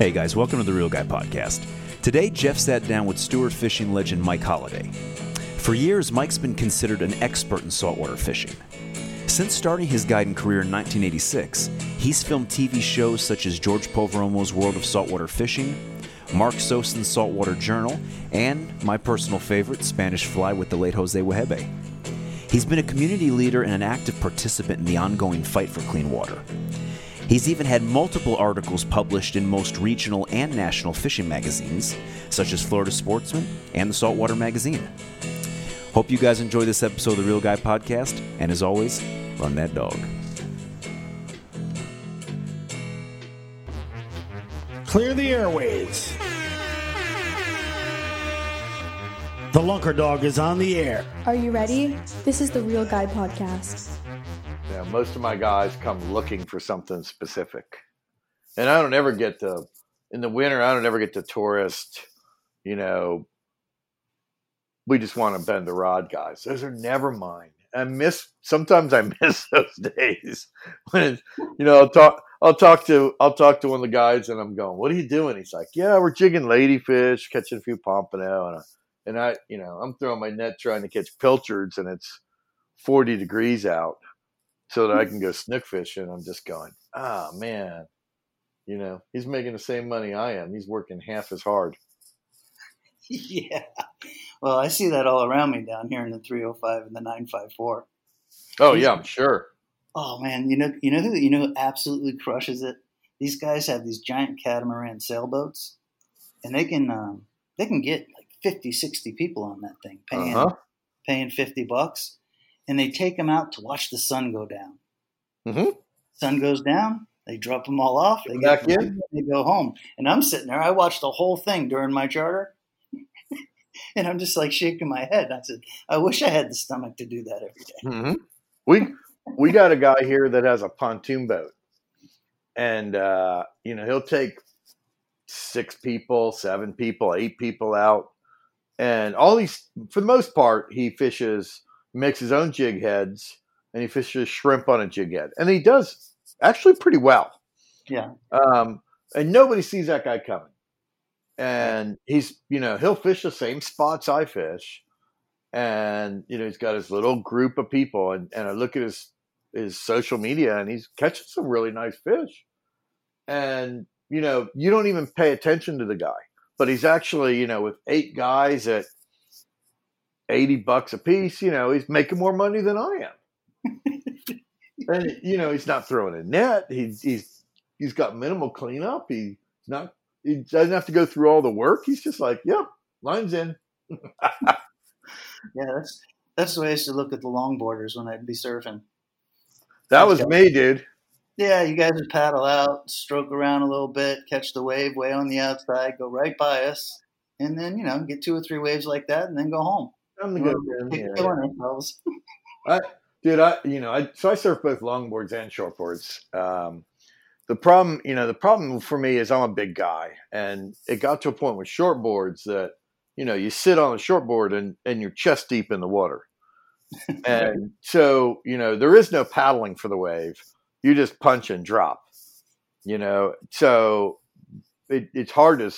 Hey guys, welcome to the Real Guy Podcast. Today, Jeff sat down with Stuart fishing legend Mike Holliday. For years, Mike's been considered an expert in saltwater fishing. Since starting his guiding career in 1986, he's filmed TV shows such as George Poveromo's World of Saltwater Fishing, Mark Sosin's Saltwater Journal, and my personal favorite, Spanish Fly with the late Jose Wejebe. He's been a community leader and an active participant in the ongoing fight for clean water. He's even had multiple articles published in most regional and national fishing magazines, such as Florida Sportsman and the Saltwater Magazine. Hope you guys enjoy this episode of the Real Guy Podcast, and as always, run that dog. Clear the airways. The Lunker Dog is on the air. Are you ready? This is the Real Guy Podcast. Yeah, most of my guys come looking for something specific, and I don't ever get the in the winter. I don't ever get the tourist. You know, we just want to bend the rod, guys. Those are never mine. I miss sometimes. I miss those days when you know I'll talk. I'll talk to I'll talk to one of the guys, and I'm going, "What are you doing?" He's like, "Yeah, we're jigging ladyfish, catching a few pompano, and I, and I, you know, I'm throwing my net trying to catch pilchards, and it's 40 degrees out." So that I can go snook fishing. I'm just going, ah, man, you know, he's making the same money I am. He's working half as hard. yeah. Well, I see that all around me down here in the 305 and the 954. Oh yeah, I'm sure. Oh man, you know, you know who you know who absolutely crushes it. These guys have these giant catamaran sailboats, and they can um, they can get like 50, 60 people on that thing, paying uh-huh. paying 50 bucks and they take them out to watch the sun go down. Mm-hmm. Sun goes down, they drop them all off, they get back in, they go home. And I'm sitting there. I watched the whole thing during my charter, and I'm just like shaking my head. I said, I wish I had the stomach to do that every day. Mm-hmm. We we got a guy here that has a pontoon boat, and uh, you know he'll take six people, seven people, eight people out, and all these for the most part he fishes makes his own jig heads, and he fishes shrimp on a jig head, and he does actually pretty well. Yeah. Um, and nobody sees that guy coming. And he's, you know, he'll fish the same spots I fish, and you know, he's got his little group of people, and and I look at his his social media, and he's catching some really nice fish. And you know, you don't even pay attention to the guy, but he's actually, you know, with eight guys at 80 bucks a piece, you know, he's making more money than I am. and you know, he's not throwing a net. He's he's he's got minimal cleanup. He's not he doesn't have to go through all the work. He's just like, yep, line's in. yeah, that's that's the way I used to look at the longboarders when I'd be surfing. That was me, dude. Yeah, you guys would paddle out, stroke around a little bit, catch the wave way on the outside, go right by us, and then you know get two or three waves like that, and then go home. I'm the good friend. Yeah, ourselves. I, dude, I you know, I so I surf both longboards and shortboards. Um, the problem, you know, the problem for me is I'm a big guy, and it got to a point with shortboards that you know you sit on a shortboard and and you're chest deep in the water, and so you know there is no paddling for the wave. You just punch and drop, you know. So it, it's hard to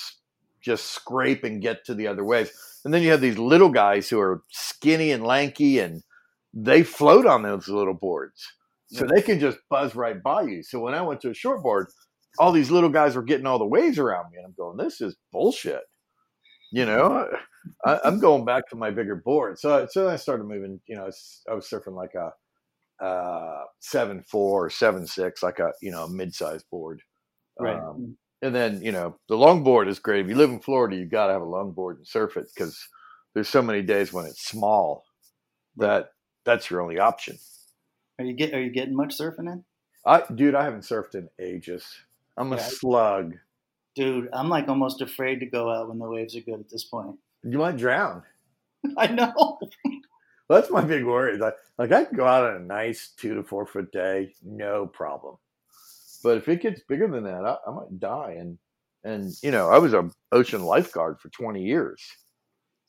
just scrape and get to the other waves and then you have these little guys who are skinny and lanky and they float on those little boards. So they can just buzz right by you. So when I went to a short board, all these little guys were getting all the waves around me. And I'm going, this is bullshit. You know, I, am going back to my bigger board. So, so I started moving, you know, I was surfing like a uh, seven four or seven six, like a, you know, mid sized board. Right. Um, and then you know the longboard is great. If you live in Florida, you got to have a longboard and surf it because there's so many days when it's small that that's your only option. Are you get Are you getting much surfing in? I dude, I haven't surfed in ages. I'm a yeah. slug. Dude, I'm like almost afraid to go out when the waves are good at this point. You might drown. I know. well, that's my big worry. Like, like I can go out on a nice two to four foot day, no problem. But if it gets bigger than that, I, I might die. And and you know, I was a ocean lifeguard for 20 years,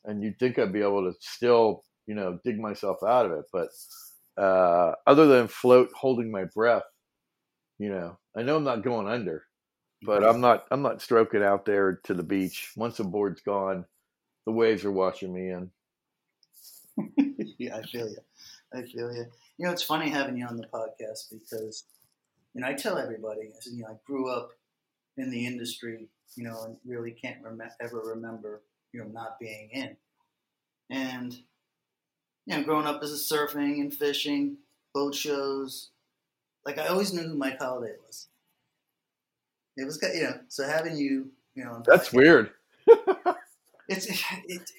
and you'd think I'd be able to still, you know, dig myself out of it. But uh, other than float, holding my breath, you know, I know I'm not going under. but I'm not I'm not stroking out there to the beach. Once the board's gone, the waves are washing me in. yeah, I feel you. I feel you. You know, it's funny having you on the podcast because, you know, I tell everybody, I said, you know, I grew up in the industry, you know, and really can't rem- ever remember, you know, not being in. And, you know, growing up as a surfing and fishing, boat shows, like I always knew who Mike Holliday was. It was, you know, so having you, you know, that's weird. it's, it, it,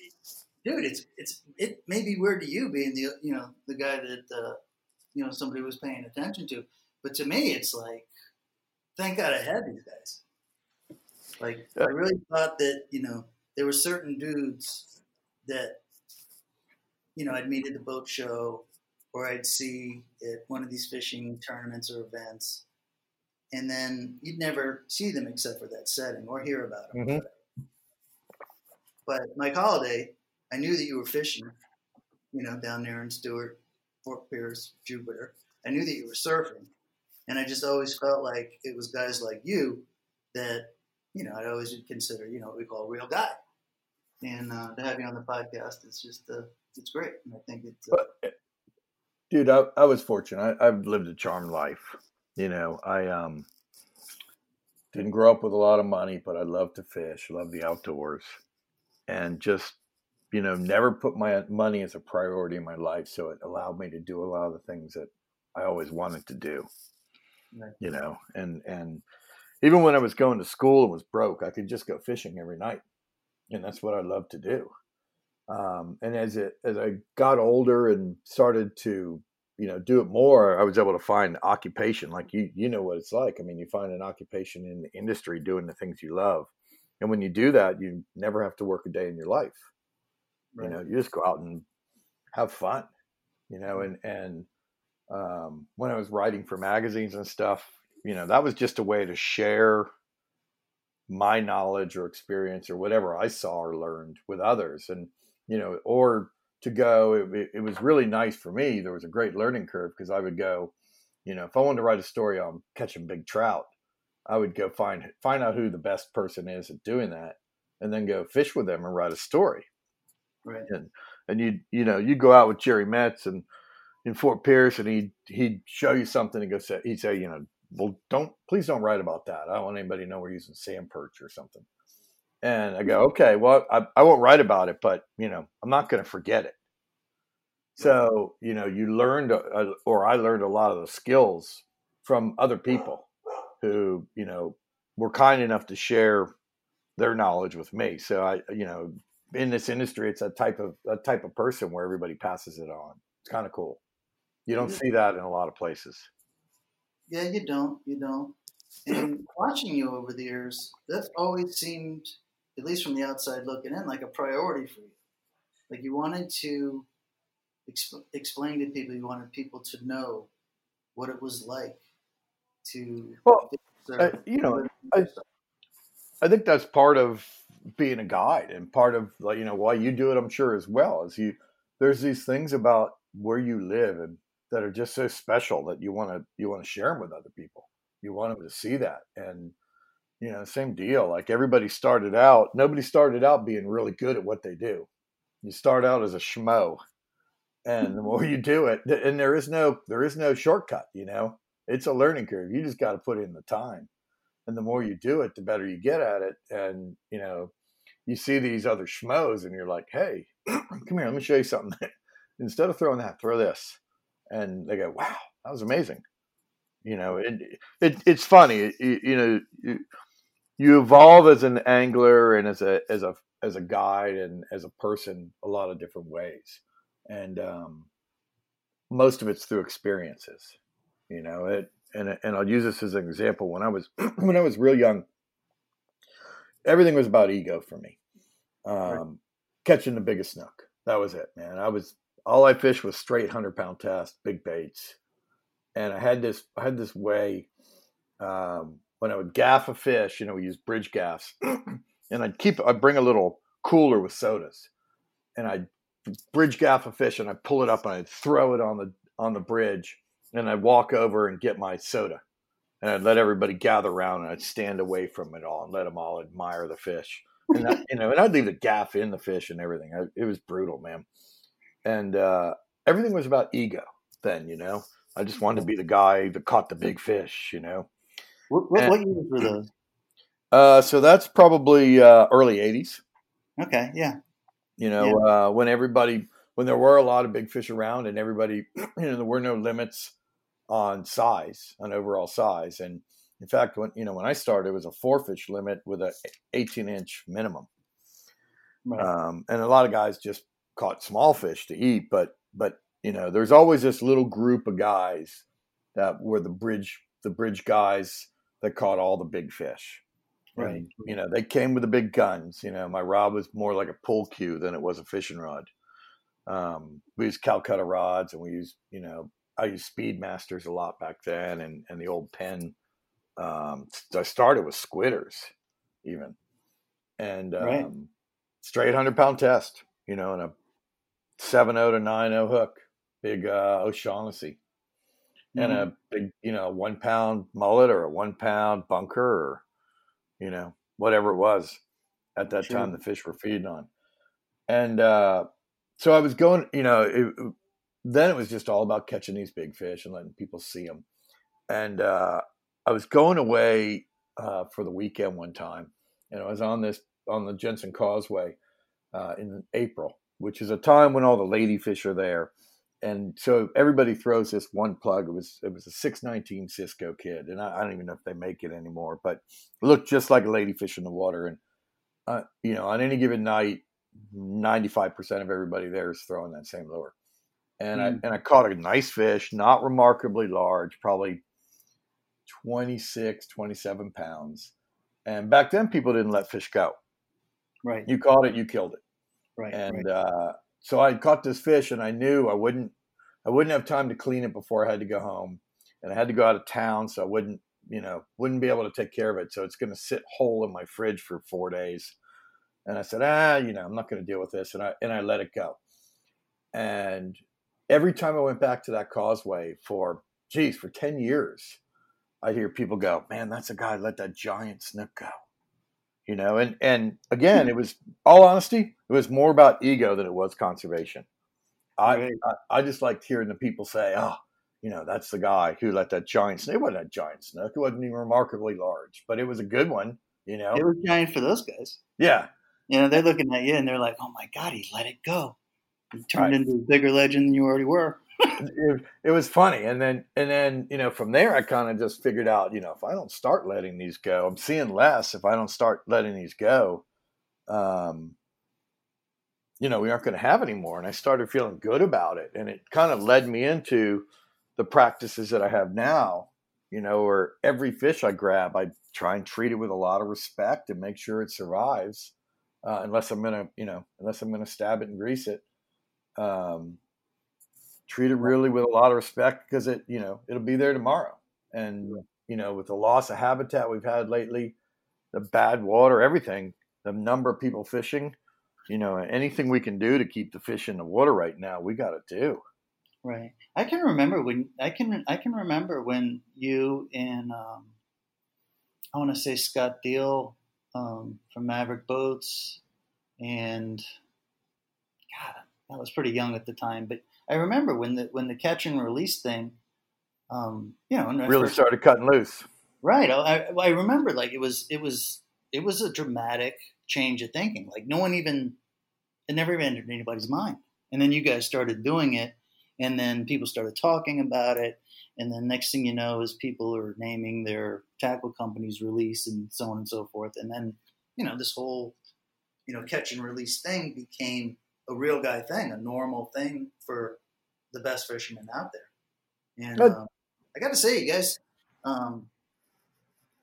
dude, it's, it's, it may be weird to you being the, you know, the guy that, uh, you know, somebody was paying attention to, but to me, it's like, thank God I had these guys. Like, I really thought that, you know, there were certain dudes that, you know, I'd meet at the boat show or I'd see at one of these fishing tournaments or events and then you'd never see them except for that setting or hear about them. Mm-hmm. But Mike Holliday, I knew that you were fishing, you know, down there in Stuart, Fort Pierce, Jupiter. I knew that you were surfing, and I just always felt like it was guys like you that, you know, I always consider, you know, what we call a real guy. And uh, to have you on the podcast, it's just, uh, it's great. And I think it's. Uh, dude, I, I was fortunate. I, I've lived a charmed life you know, I um didn't grow up with a lot of money, but I love to fish, love the outdoors, and just you know never put my money as a priority in my life. So it allowed me to do a lot of the things that I always wanted to do. Right. You know, and and even when I was going to school and was broke, I could just go fishing every night, and that's what I love to do. Um, and as it as I got older and started to you know do it more i was able to find occupation like you you know what it's like i mean you find an occupation in the industry doing the things you love and when you do that you never have to work a day in your life right. you know you just go out and have fun you know and and um, when i was writing for magazines and stuff you know that was just a way to share my knowledge or experience or whatever i saw or learned with others and you know or to go. It, it, was really nice for me. There was a great learning curve because I would go, you know, if I wanted to write a story on catching big trout, I would go find find out who the best person is at doing that, and then go fish with them and write a story. Right. And and you you know you go out with Jerry Metz and in Fort Pierce, and he he'd show you something and go say he'd say you know well don't please don't write about that. I don't want anybody to know we're using sand perch or something. And I go, okay, well, I, I won't write about it, but you know, I'm not going to forget it. So, you know, you learned, uh, or I learned a lot of the skills from other people who, you know, were kind enough to share their knowledge with me. So I, you know, in this industry, it's a type of a type of person where everybody passes it on. It's kind of cool. You don't see that in a lot of places. Yeah, you don't. You don't. And watching you over the years, that's always seemed at least from the outside looking in, like a priority for you. Like you wanted to exp- explain to people, you wanted people to know what it was like to. Well, uh, you know, I, I think that's part of being a guide and part of like you know why you do it. I'm sure as well as you. There's these things about where you live and that are just so special that you want to you want to share them with other people. You want them to see that and you know, same deal. Like everybody started out, nobody started out being really good at what they do. You start out as a schmo, and the more you do it, and there is no there is no shortcut. You know, it's a learning curve. You just got to put in the time, and the more you do it, the better you get at it. And you know, you see these other schmoes, and you're like, "Hey, come here, let me show you something." Instead of throwing that, throw this, and they go, "Wow, that was amazing." You know, it, it it's funny. You, you know, you evolve as an angler and as a as a as a guide and as a person a lot of different ways and um, most of it's through experiences you know it and and I'll use this as an example when I was when I was real young everything was about ego for me um, right. catching the biggest snook that was it man I was all I fished was straight 100 pound test big baits and I had this I had this way um, when I would gaff a fish, you know, we use bridge gaffs, and I'd keep, I'd bring a little cooler with sodas, and I'd bridge gaff a fish, and I'd pull it up and I'd throw it on the on the bridge, and I'd walk over and get my soda, and I'd let everybody gather around, and I'd stand away from it all and let them all admire the fish. And that, you know, and I'd leave the gaff in the fish and everything. I, it was brutal, man. And uh, everything was about ego then. You know, I just wanted to be the guy that caught the big fish. You know. What, what, and, what years were those? Uh, so that's probably uh, early '80s. Okay, yeah. You know, yeah. Uh, when everybody, when there were a lot of big fish around, and everybody, you know, there were no limits on size, on overall size, and in fact, when you know when I started, it was a four fish limit with a 18 inch minimum. Right. Um, and a lot of guys just caught small fish to eat, but but you know, there's always this little group of guys that were the bridge the bridge guys that caught all the big fish. Right. And, you know, they came with the big guns. You know, my rod was more like a pull cue than it was a fishing rod. Um, we used Calcutta rods and we used, you know, I used Speedmasters a lot back then and, and the old Penn. Um, I started with Squidders even. And um, right. straight 100 pound test, you know, and a 7 0 to nine zero hook, big uh, O'Shaughnessy and mm-hmm. a big, you know, one pound mullet or a one pound bunker or, you know, whatever it was at that sure. time the fish were feeding on. And uh, so I was going, you know, it, then it was just all about catching these big fish and letting people see them. And uh, I was going away uh, for the weekend one time, and I was on this on the Jensen Causeway uh, in April, which is a time when all the ladyfish are there and so everybody throws this one plug. It was it was a 619 Cisco kid, and I, I don't even know if they make it anymore, but it looked just like a ladyfish in the water. And uh, you know, on any given night, 95 percent of everybody there is throwing that same lure. And mm. I hmm. and I caught a nice fish, not remarkably large, probably 26, 27 pounds. And back then, people didn't let fish go. Right. You caught it, you killed it. Right. And right. Uh, so I caught this fish, and I knew I wouldn't I wouldn't have time to clean it before I had to go home, and I had to go out of town, so I wouldn't you know wouldn't be able to take care of it. So it's going to sit whole in my fridge for four days. And I said, ah, you know, I'm not going to deal with this, and I and I let it go. And every time I went back to that causeway for geez for ten years, I hear people go, man, that's a guy let that giant snook go you know and and hmm. again it was all honesty it was more about ego than it was conservation. I, right. I, I just liked hearing the people say oh you know that's the guy who let that giant snake it wasn't a giant snook it wasn't even remarkably large but it was a good one you know? it was giant for those guys. Yeah. You know they're looking at you and they're like oh my god he let it go. He turned right. into a bigger legend than you already were it, it, was funny and then and then you know from there i kind of just figured out you know if i don't start letting these go i'm seeing less if i don't start letting these go um you know we aren't going to have any more and i started feeling good about it and it kind of led me into the practices that i have now you know where every fish i grab i try and treat it with a lot of respect and make sure it survives uh, unless i'm going to you know unless i'm going to stab it and grease it um treat it really with a lot of respect because it you know it'll be there tomorrow. And you know with the loss of habitat we've had lately the bad water everything the number of people fishing you know anything we can do to keep the fish in the water right now we got to do. Right. I can remember when i can i can remember when you and um, i want to say scott deal um, from maverick boats and god i was pretty young at the time but I remember when the when the catch and release thing, um, you know, really first, started cutting loose. Right. I, I remember like it was it was it was a dramatic change of thinking. Like no one even it never even entered anybody's mind. And then you guys started doing it, and then people started talking about it, and then next thing you know is people are naming their tackle companies release and so on and so forth. And then you know this whole you know catch and release thing became a real guy thing, a normal thing for the best fishermen out there. And um, I got to say, you guys, um,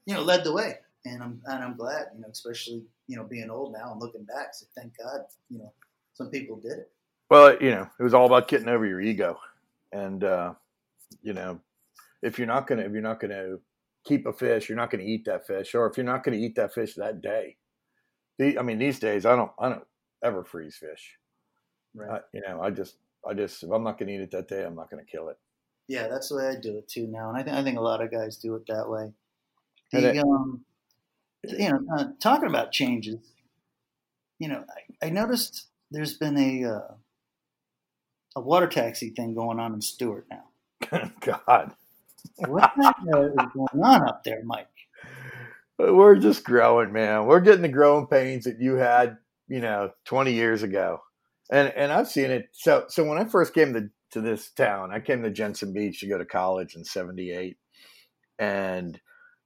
you know, led the way, and I'm and I'm glad, you know, especially you know being old now and looking back. So thank God, you know, some people did it. Well, you know, it was all about getting over your ego, and uh, you know, if you're not gonna if you're not gonna keep a fish, you're not gonna eat that fish, or if you're not gonna eat that fish that day. The, I mean, these days I don't I don't ever freeze fish. Right. I, you know, I just, I just, if I'm not going to eat it that day, I'm not going to kill it. Yeah, that's the way I do it too now, and I think I think a lot of guys do it that way. The, um, you know, uh, talking about changes, you know, I, I noticed there's been a uh, a water taxi thing going on in Stuart now. God, what the hell is going on up there, Mike? We're just growing, man. We're getting the growing pains that you had, you know, 20 years ago, and and I've seen it. So so when I first came to to this town, I came to Jensen Beach to go to college in '78, and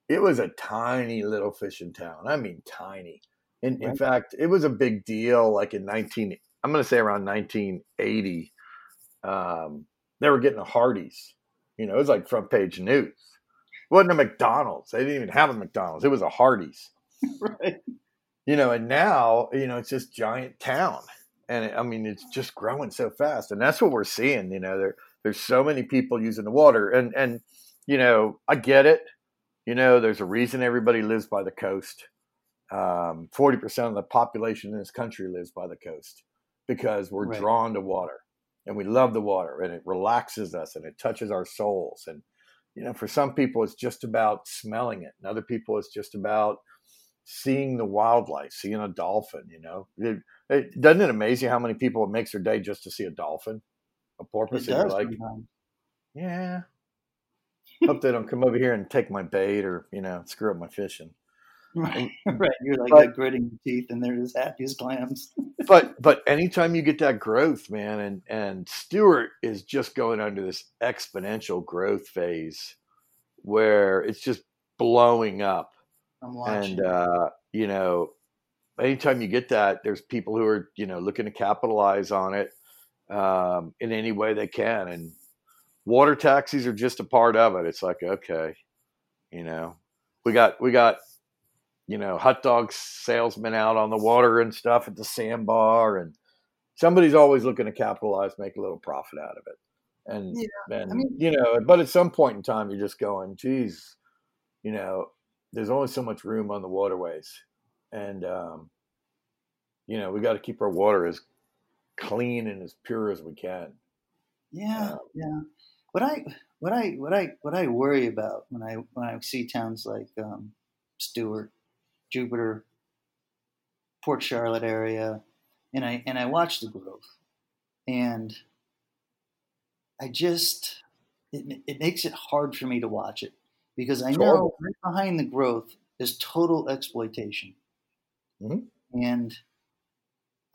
it was a tiny little fishing town. I mean, tiny. In, right. in fact, it was a big deal. Like in 19, I'm going to say around 1980, um, they were getting a Hardee's. You know, it was like front page news. It wasn't a McDonald's. They didn't even have a McDonald's. It was a Hardee's. right. You know, and now, you know, it's just giant town. And it, I mean, it's just growing so fast. And that's what we're seeing. You know, there, there's so many people using the water. And, and, you know, I get it. You know, there's a reason everybody lives by the coast. Um, 40% of the population in this country lives by the coast because we're right. drawn to water and we love the water and it relaxes us and it touches our souls. And, you know, for some people, it's just about smelling it. And other people, it's just about seeing the wildlife, seeing a dolphin, you know. It, it, doesn't it amaze you how many people it makes their day just to see a dolphin, a porpoise? Like, yeah, hope they don't come over here and take my bait or you know screw up my fishing. Right, right. You're like but, gritting your teeth, and they're as happy as clams. but but anytime you get that growth, man, and and Stuart is just going under this exponential growth phase where it's just blowing up. And uh, you know, anytime you get that, there's people who are you know looking to capitalize on it um, in any way they can, and water taxis are just a part of it. It's like, okay, you know, we got, we got, you know, hot dog salesmen out on the water and stuff at the sandbar and somebody's always looking to capitalize, make a little profit out of it. And, yeah, and I mean, you know, but at some point in time, you're just going, geez, you know, there's only so much room on the waterways. And, um, you know, we got to keep our water as clean and as pure as we can. Yeah, uh, yeah what I what I what I what I worry about when I when I see towns like um, Stuart, Jupiter, Port Charlotte area, and I and I watch the growth, and I just it, it makes it hard for me to watch it because I know right behind the growth is total exploitation, mm-hmm. and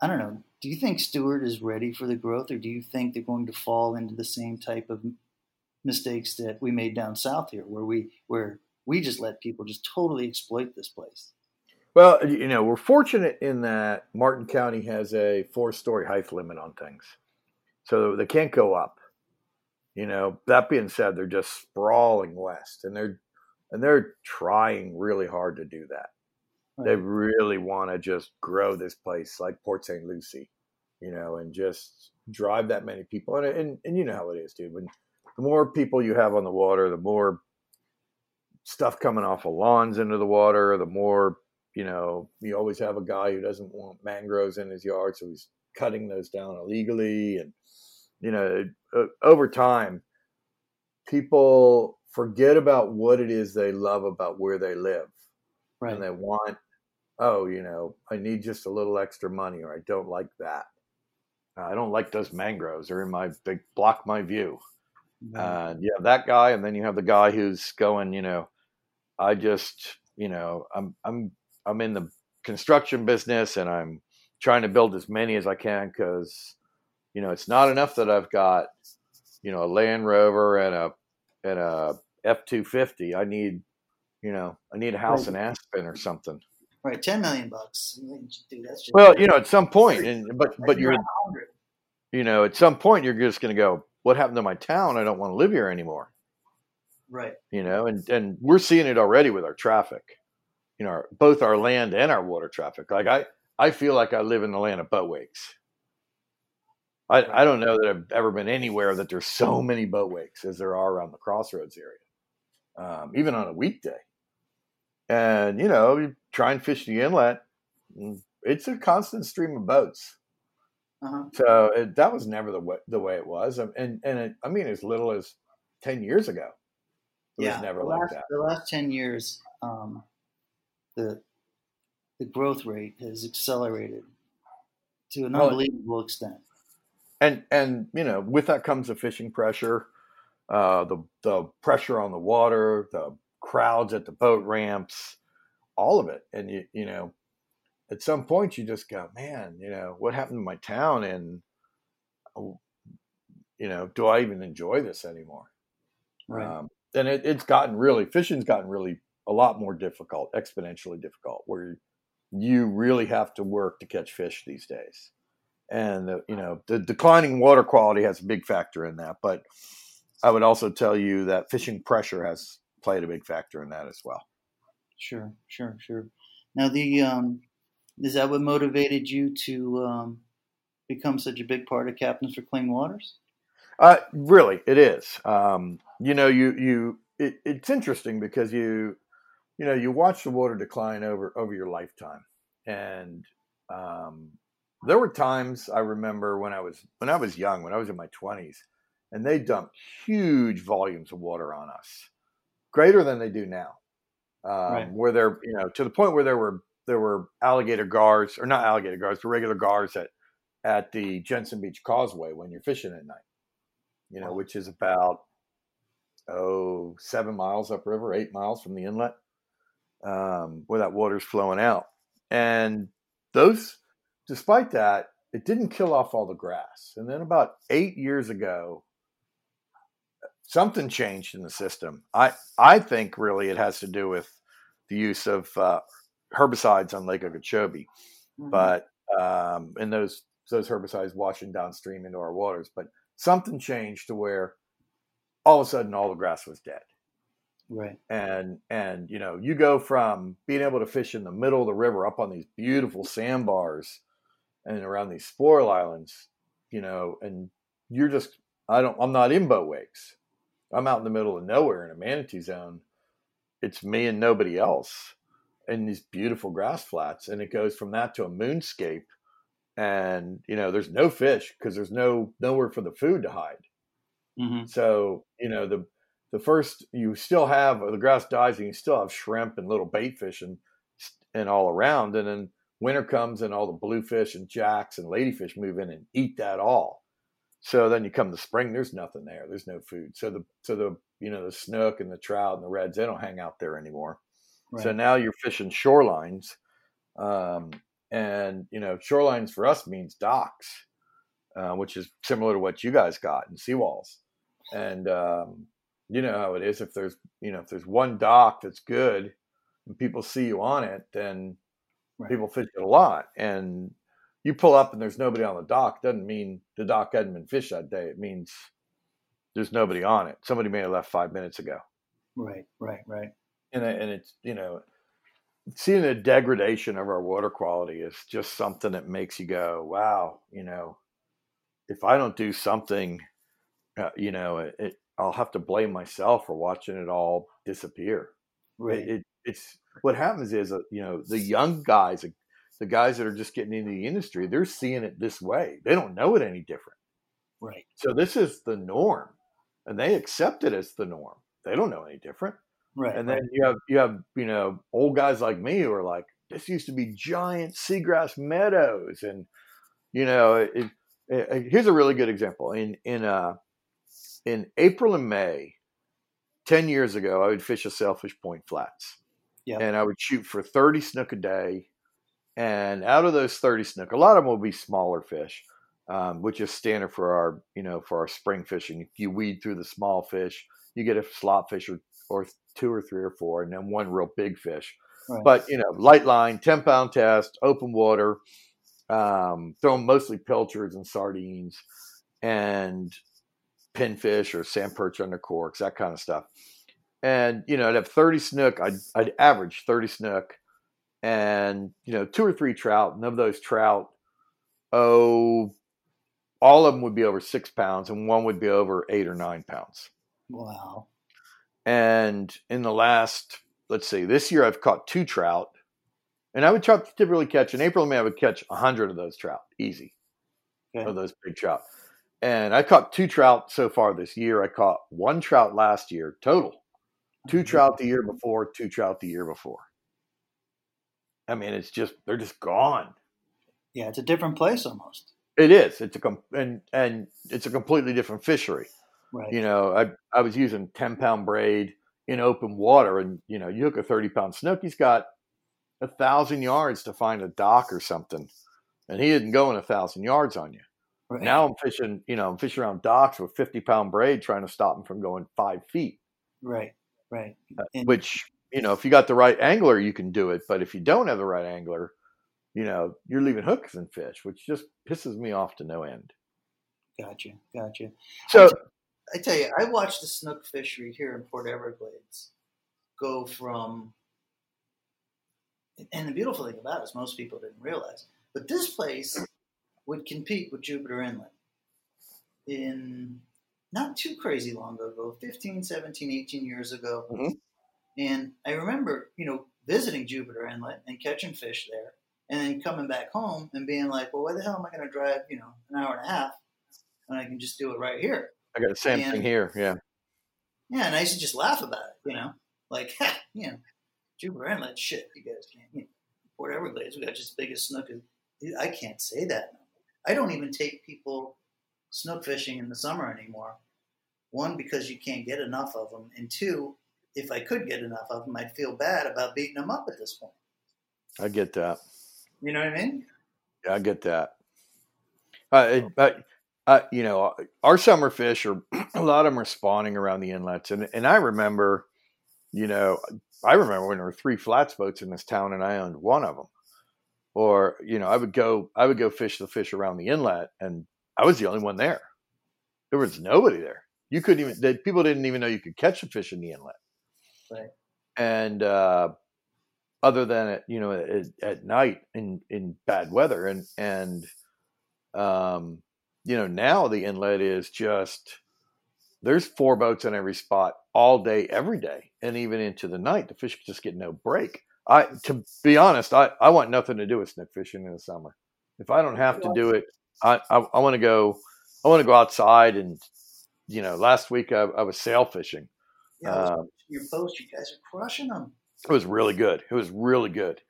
I don't know. Do you think Stuart is ready for the growth, or do you think they're going to fall into the same type of mistakes that we made down south here, where we where we just let people just totally exploit this place. Well, you know, we're fortunate in that Martin County has a four-story height limit on things, so they can't go up. You know, that being said, they're just sprawling west, and they're and they're trying really hard to do that. Right. They really want to just grow this place like Port St. Lucie, you know, and just drive that many people. And, and and you know how it is, dude. When the more people you have on the water, the more stuff coming off of lawns into the water, the more, you know, you always have a guy who doesn't want mangroves in his yard, so he's cutting those down illegally. And, you know, uh, over time, people forget about what it is they love about where they live. Right. And they want, oh, you know, I need just a little extra money, or I don't like that. I don't like those mangroves. They're in my big block my view. Uh, you have that guy, and then you have the guy who's going, you know, I just, you know, I'm I'm I'm in the construction business, and I'm trying to build as many as I can because, you know, it's not enough that I've got, you know, a Land Rover and a and a F two fifty. I need, you know, I need a house right. in Aspen or something. Right, ten million bucks. Dude, that's just well, you know, at some point, and but but you're, you know, at some point you're just going to go what happened to my town? I don't want to live here anymore. Right. You know, and and we're seeing it already with our traffic. You know, our, both our land and our water traffic. Like I, I feel like I live in the land of boat wakes. I. I don't know that I've ever been anywhere that there's so many boat wakes as there are around the crossroads area, um, even on a weekday. And you know, you try and fish the inlet. It's a constant stream of boats. Uh-huh. So it, that was never the way, the way it was, and and it, I mean as little as ten years ago. It yeah, was never like last, that. The last ten years, um, the the growth rate has accelerated to an Well, unbelievable extent. And and you know with that comes the fishing pressure uh the the pressure on the water the crowds at the boat ramps all of it. And you you know at some point you just go man you know what happened to my town and oh, you know do i even enjoy this anymore? Right. um, and it, it's gotten really fishing's gotten really a lot more difficult exponentially difficult where you really have to work to catch fish these days and the, you know the declining water quality has a big factor in that but i would also tell you that fishing pressure has played a big factor in that as well Sure, sure, sure. Now, the um, is that what motivated you to um, become such a big part of Captains for Clean Waters? uh, really it is um, you know you you it, it's interesting because you you know you watch the water decline over over your lifetime and um, there were times i remember when i was when i was young when i was in my 20s and they dumped huge volumes of water on us greater than they do now um, Right. where they're you know to the point where there were there were alligator gars or not alligator gars but regular gars at at the jensen beach causeway when you're fishing at night you know which is about oh seven miles upriver eight miles from the inlet um, where that water's flowing out and those despite that it didn't kill off all the grass. And then about eight years ago something changed in the system. I i think really it has to do with the use of uh, herbicides on lake okeechobee. Mm-hmm. but um, and those those herbicides washing downstream into our waters. But something changed to where all of a sudden all the grass was dead, right, and and you know you go from being able to fish in the middle of the river up on these beautiful sandbars and around these spoil islands, you know, and you're just I don't I'm not in boat wakes. I'm out in the middle of nowhere in a manatee zone. It's me and nobody else in these beautiful grass flats and it goes from that to a moonscape and you know there's no fish because there's no nowhere for the food to hide hmm so you know the the first you still have the grass dies and you still have shrimp and little bait fish and and all around and then winter comes and all the bluefish and jacks and ladyfish move in and eat that all so then you come to spring there's nothing there there's no food so the so the you know the snook and the trout and the reds they don't hang out there anymore right, so now you're fishing shorelines, um, and you know shorelines for us means docks, uh, which is similar to what you guys got in seawalls. And um, you know how it is. If there's you know if there's one dock that's good, and people see you on it, then Right. people fish it a lot. And you pull up and there's nobody on the dock doesn't mean the dock hadn't been fished that day. It means there's nobody on it. Somebody may have left five minutes ago right, right, right. and and it's you know seeing the degradation of our water quality is just something that makes you go wow you know if i don't do something uh, you know it, it i'll have to blame myself for watching it all disappear Right. it, it, it's what happens is uh, you know the young guys the guys that are just getting into the industry they're seeing it this way they don't know it any different right. so this is the norm and they accept it as the norm they don't know any different Right. and then you have you have you know old guys like me who are like, this used to be giant seagrass meadows, and you know, it, it, here's a really good example. In in uh in April and May, ten years ago, I would fish a Sailfish Point flats, Yep. and I would shoot for thirty snook a day, and out of those thirty snook, a lot of them will be smaller fish. Um, which is standard for our, you know, for our spring fishing. If you weed through the small fish, you get a slot fish or, or two or three or four, and then one real big fish. Right. But you know, light line, ten pound test, open water, um, throwing mostly pilchards and sardines, and pinfish or sand perch under corks, that kind of stuff. And you know, I'd have thirty snook. I'd I'd average thirty snook, and you know, two or three trout. And of those trout, oh, all of them would be over six pounds, and one would be over eight or nine pounds. wow. And in the last, let's see, this year I've caught two trout. And I would try, typically catch in April and May, I would catch 100 of those trout, easy, Okay. of those big trout. and I caught two trout so far this year. I caught one trout last year total, two trout the year before, two trout the year before. I mean, it's just they're just gone. Yeah, it's a different place almost. It is. It's a com- and and it's a completely different fishery. Right. You know, I I was using ten pound braid in open water, and you know, you hook a thirty pound snook, he's got a thousand yards to find a dock or something, and he isn't going a thousand yards on you. right. Now I'm fishing, you know, I'm fishing around docks with 50 pound braid trying to stop them from going five feet, Right. Right. Uh, and- which, you know, if you got the right angler, you can do it. But if you don't have the right angler, you know, you're leaving hooks and fish, which just pisses me off to no end. Gotcha. Gotcha. So, I tell you, I watched the snook fishery here in Port Everglades go from, and the beautiful thing about it is most people didn't realize, but this place would compete with Jupiter Inlet in not too crazy long ago, 15, 17, 18 years ago. Mhm. And I remember, you know, visiting Jupiter Inlet and catching fish there and then coming back home and being like, well, why the hell am I going to drive, you know, an hour and a half when I can just do it right here? I got the same And- thing here. Yeah. Yeah, and I used to just laugh about it, you know, like, you know, Jupiter Inlet, shit, you guys can't, you know, Port Everglades, we got just the biggest snook. I can't say that. I don't even take people snook fishing in the summer anymore. One, because you can't get enough of them, and two, if I could get enough of them, I'd feel bad about beating them up at this point. I get that. You know what I mean? Yeah, I get that. Uh, but uh, you know, our summer fish are a lot of them are spawning around the inlets, and and I remember, you know, I remember when there were three flats boats in this town, and I owned one of them. Or you know, I would go I would go fish the fish around the inlet, and I was the only one there. There was nobody there. You couldn't even. People didn't even know you could catch a fish in the inlet. Right. And uh, other than at you know at, at night in in bad weather and and um you know now the inlet is just there's four boats in every spot all day every day and even into the night the fish just get no break i to be honest i i want nothing to do with snook fishing in the summer if i don't have to do it i i, I want to go i want to go outside and you know last week i, I was sail fishing Yeah, Um, your post, you guys are crushing them. it was really good. It was really good.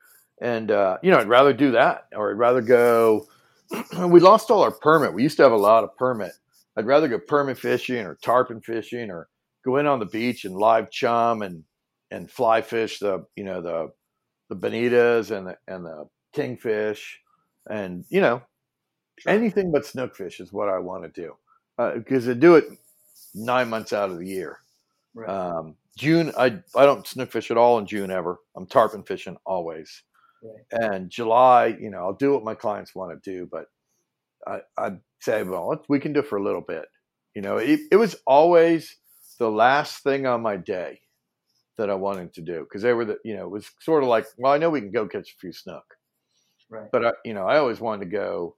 And, uh, you know, I'd rather do that or I'd rather go. we lost all our permit. We used to have a lot of permit. I'd rather go permit fishing or tarpon fishing or go in on the beach and live chum and, and fly fish the, you know, the, the bonitas and the, and the kingfish and, you know, anything but snook fish is what I want to do. Because I do it nine months out of the year. Right. Um, June, I I don't snook fish at all in June ever. I'm tarpon fishing always. Right. And July, you know, I'll do what my clients want to do, but I I'd say, well, we can do it for a little bit. You know, it, it was always the last thing on my day that I wanted to do because they were the, you know, it was sort of like, well, I know we can go catch a few snook, right. but I, you know, I always wanted to go.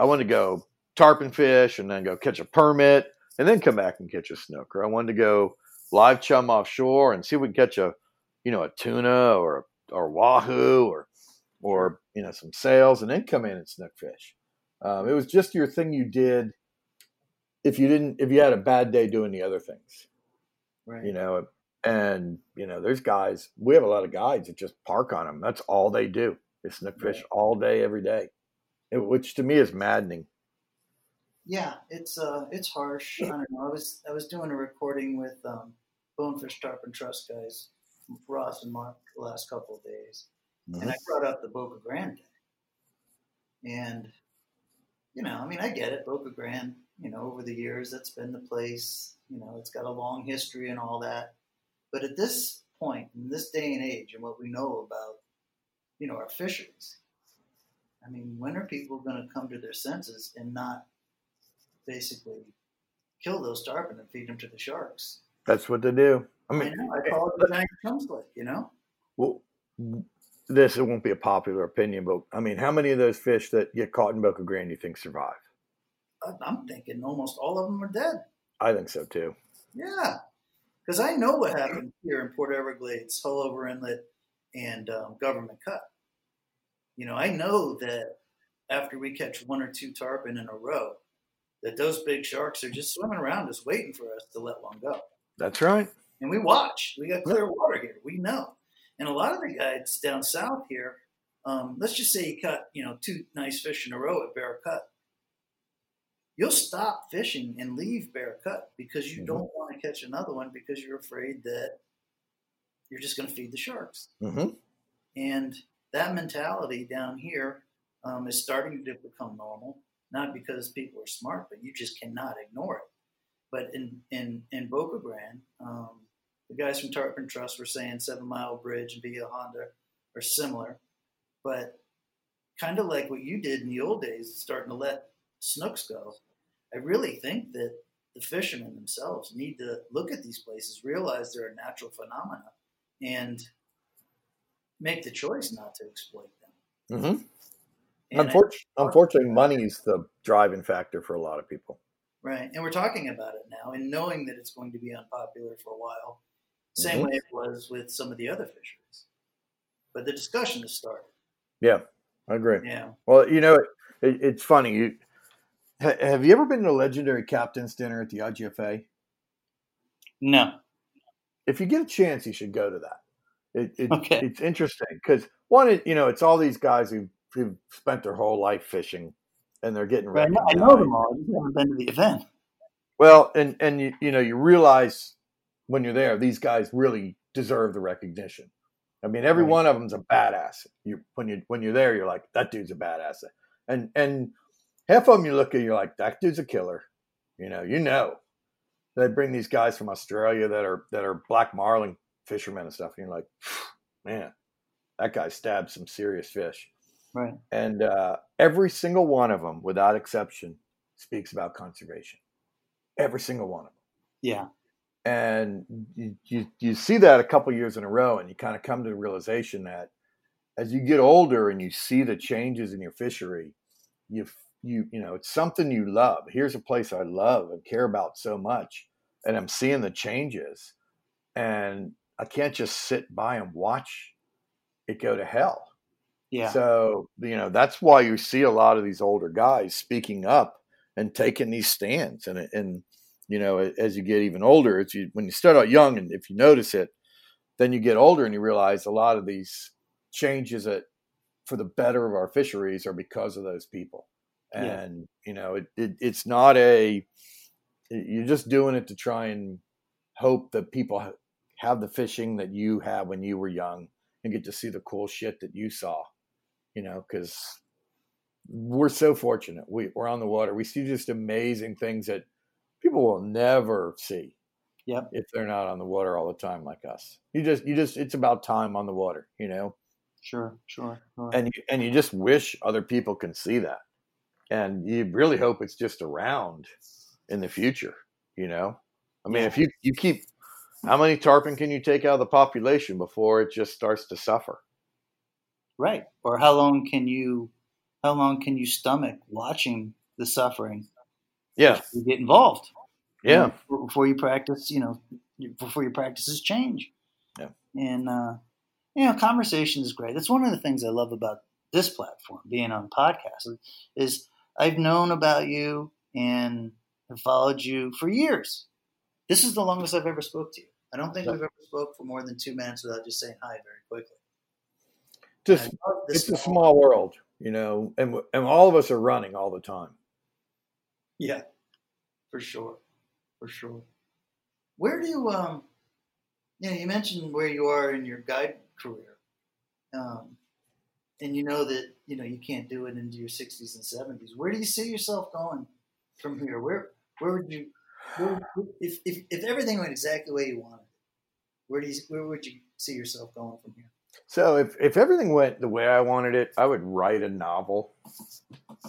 I wanted to go tarpon fish and then go catch a permit and then come back and catch a snooker. I wanted to go live chum offshore and see if we can catch a, you know, a tuna or or wahoo or or you know some sails and then come in and snook fish. Um, it was just your thing you did if you didn't if you had a bad day doing the other things, Right. you know. And you know, there's guys. We have a lot of guides that just park on them. That's all they do is snook fish Right. all day, every day, which to me is maddening. Yeah, it's uh, it's harsh. I don't know. I was I was doing a recording with um, Bonefish Tarpon Trust guys, Ross and Mark, the last couple of days, and I brought up the Boca Grande, and you know, I mean, I get it, Boca Grande. You know, over the years, that's been the place. You know, it's got a long history and all that. But at this point, in this day and age, and what we know about, you know, our fisheries, I mean, when are people going to come to their senses and not basically kill those tarpon and feed them to the sharks. That's what they do. I I, mean, know. I call it the giant slick, you know? well, this it won't be a popular opinion, but I mean, how many of those fish that get caught in Boca Grande do you think survive? I- I'm thinking almost all of them are dead. I think so too. Yeah. Because I know what happened here in Port Everglades, Haulover Inlet, and um, Government Cut. You know, I know that after we catch one or two tarpon in a row, that those big sharks are just swimming around, just waiting for us to let one go. That's right. And we watch. We got clear water here. We know. And a lot of the guides down south here, um, let's just say you caught, you know, two nice fish in a row at Bear Cut. You'll stop fishing and leave Bear Cut because you mm-hmm. don't want to catch another one because you're afraid that you're just going to feed the sharks. Mm-hmm. And that mentality down here um, is starting to become normal, not because people are smart, but you just cannot ignore it. But in in in Boca Grande, um, the guys from Tarpon Trust were saying Seven Mile Bridge and Bahia Honda are similar, but kind of like what you did in the old days, starting to let snooks go. I really think that the fishermen themselves need to look at these places, realize they're a natural phenomena, and make the choice not to exploit them. Mm-hmm. Unfortunately, unfortunately, money is the driving factor for a lot of people. Right, and we're talking about it now, and knowing that it's going to be unpopular for a while, same mm-hmm. way it was with some of the other fisheries. But the discussion has started. Yeah, I agree. Yeah. Well, you know, it, it's funny. You have you ever been to a legendary captain's dinner at the IGFA? No. If you get a chance, you should go to that. It, it, okay. It's interesting because one, you know, it's all these guys who who've spent their whole life fishing, and they're getting ready. I know them all. I haven't been to the event. Well, and and you you know you realize when you're there, these guys really deserve the recognition. I mean, every right. one of them's a badass. You when you when you're there, you're like that dude's a badass, and and half of them you look at, you're like that dude's a killer. You know, you know. They bring these guys from Australia that are that are black marlin fishermen and stuff, and you're like, man, that guy stabbed some serious fish. Right. And uh, every single one of them, without exception, speaks about conservation. Every single one of them. Yeah. And you, you, you see that a couple years in a row, and you kind of come to the realization that as you get older and you see the changes in your fishery, you you you know it's something you love. Here's a place I love and care about so much, and I'm seeing the changes, and I can't just sit by and watch it go to hell. Yeah. So, you know, that's why you see a lot of these older guys speaking up and taking these stands. And, and you know, as you get even older, it's you, when you start out young and if you notice it, then you get older and you realize a lot of these changes that for the better of our fisheries are because of those people. And, yeah. you know, it, it, it's not a, you're just doing it to try and hope that people have the fishing that you had when you were young and get to see the cool shit that you saw you know, because we're so fortunate. We, we're on the water. We see just amazing things that people will never see. Yep. If they're not on the water all the time like us. You just you just it's about time on the water, you know. Sure, sure. sure. And you, and you just wish other people can see that. And you really hope it's just around in the future, you know. I mean, if you you keep how many tarpon can you take out of the population before it just starts to suffer? Right. Or how long can you how long can you stomach watching the suffering? Yeah. You get involved. Yeah. You know, before you practice, you know, before your practices change. Yeah. And uh, you know, conversation is great. That's one of the things I love about this platform, being on podcast, is I've known about you and have followed you for years. This is the longest I've ever spoke to you. I don't think we've ever spoke for more than two minutes without just saying hi very quickly just it's a small world, you know, and and all of us are running all the time. Yeah, for sure, for sure. Where do you um, you know, you mentioned where you are in your guide career, um, and you know that you know you can't do it into your sixties and seventies. Where do you see yourself going from here? Where where would you, if if if everything went exactly the way you wanted, where do you where would you see yourself going from here? So if, if everything went the way I wanted it, I would write a novel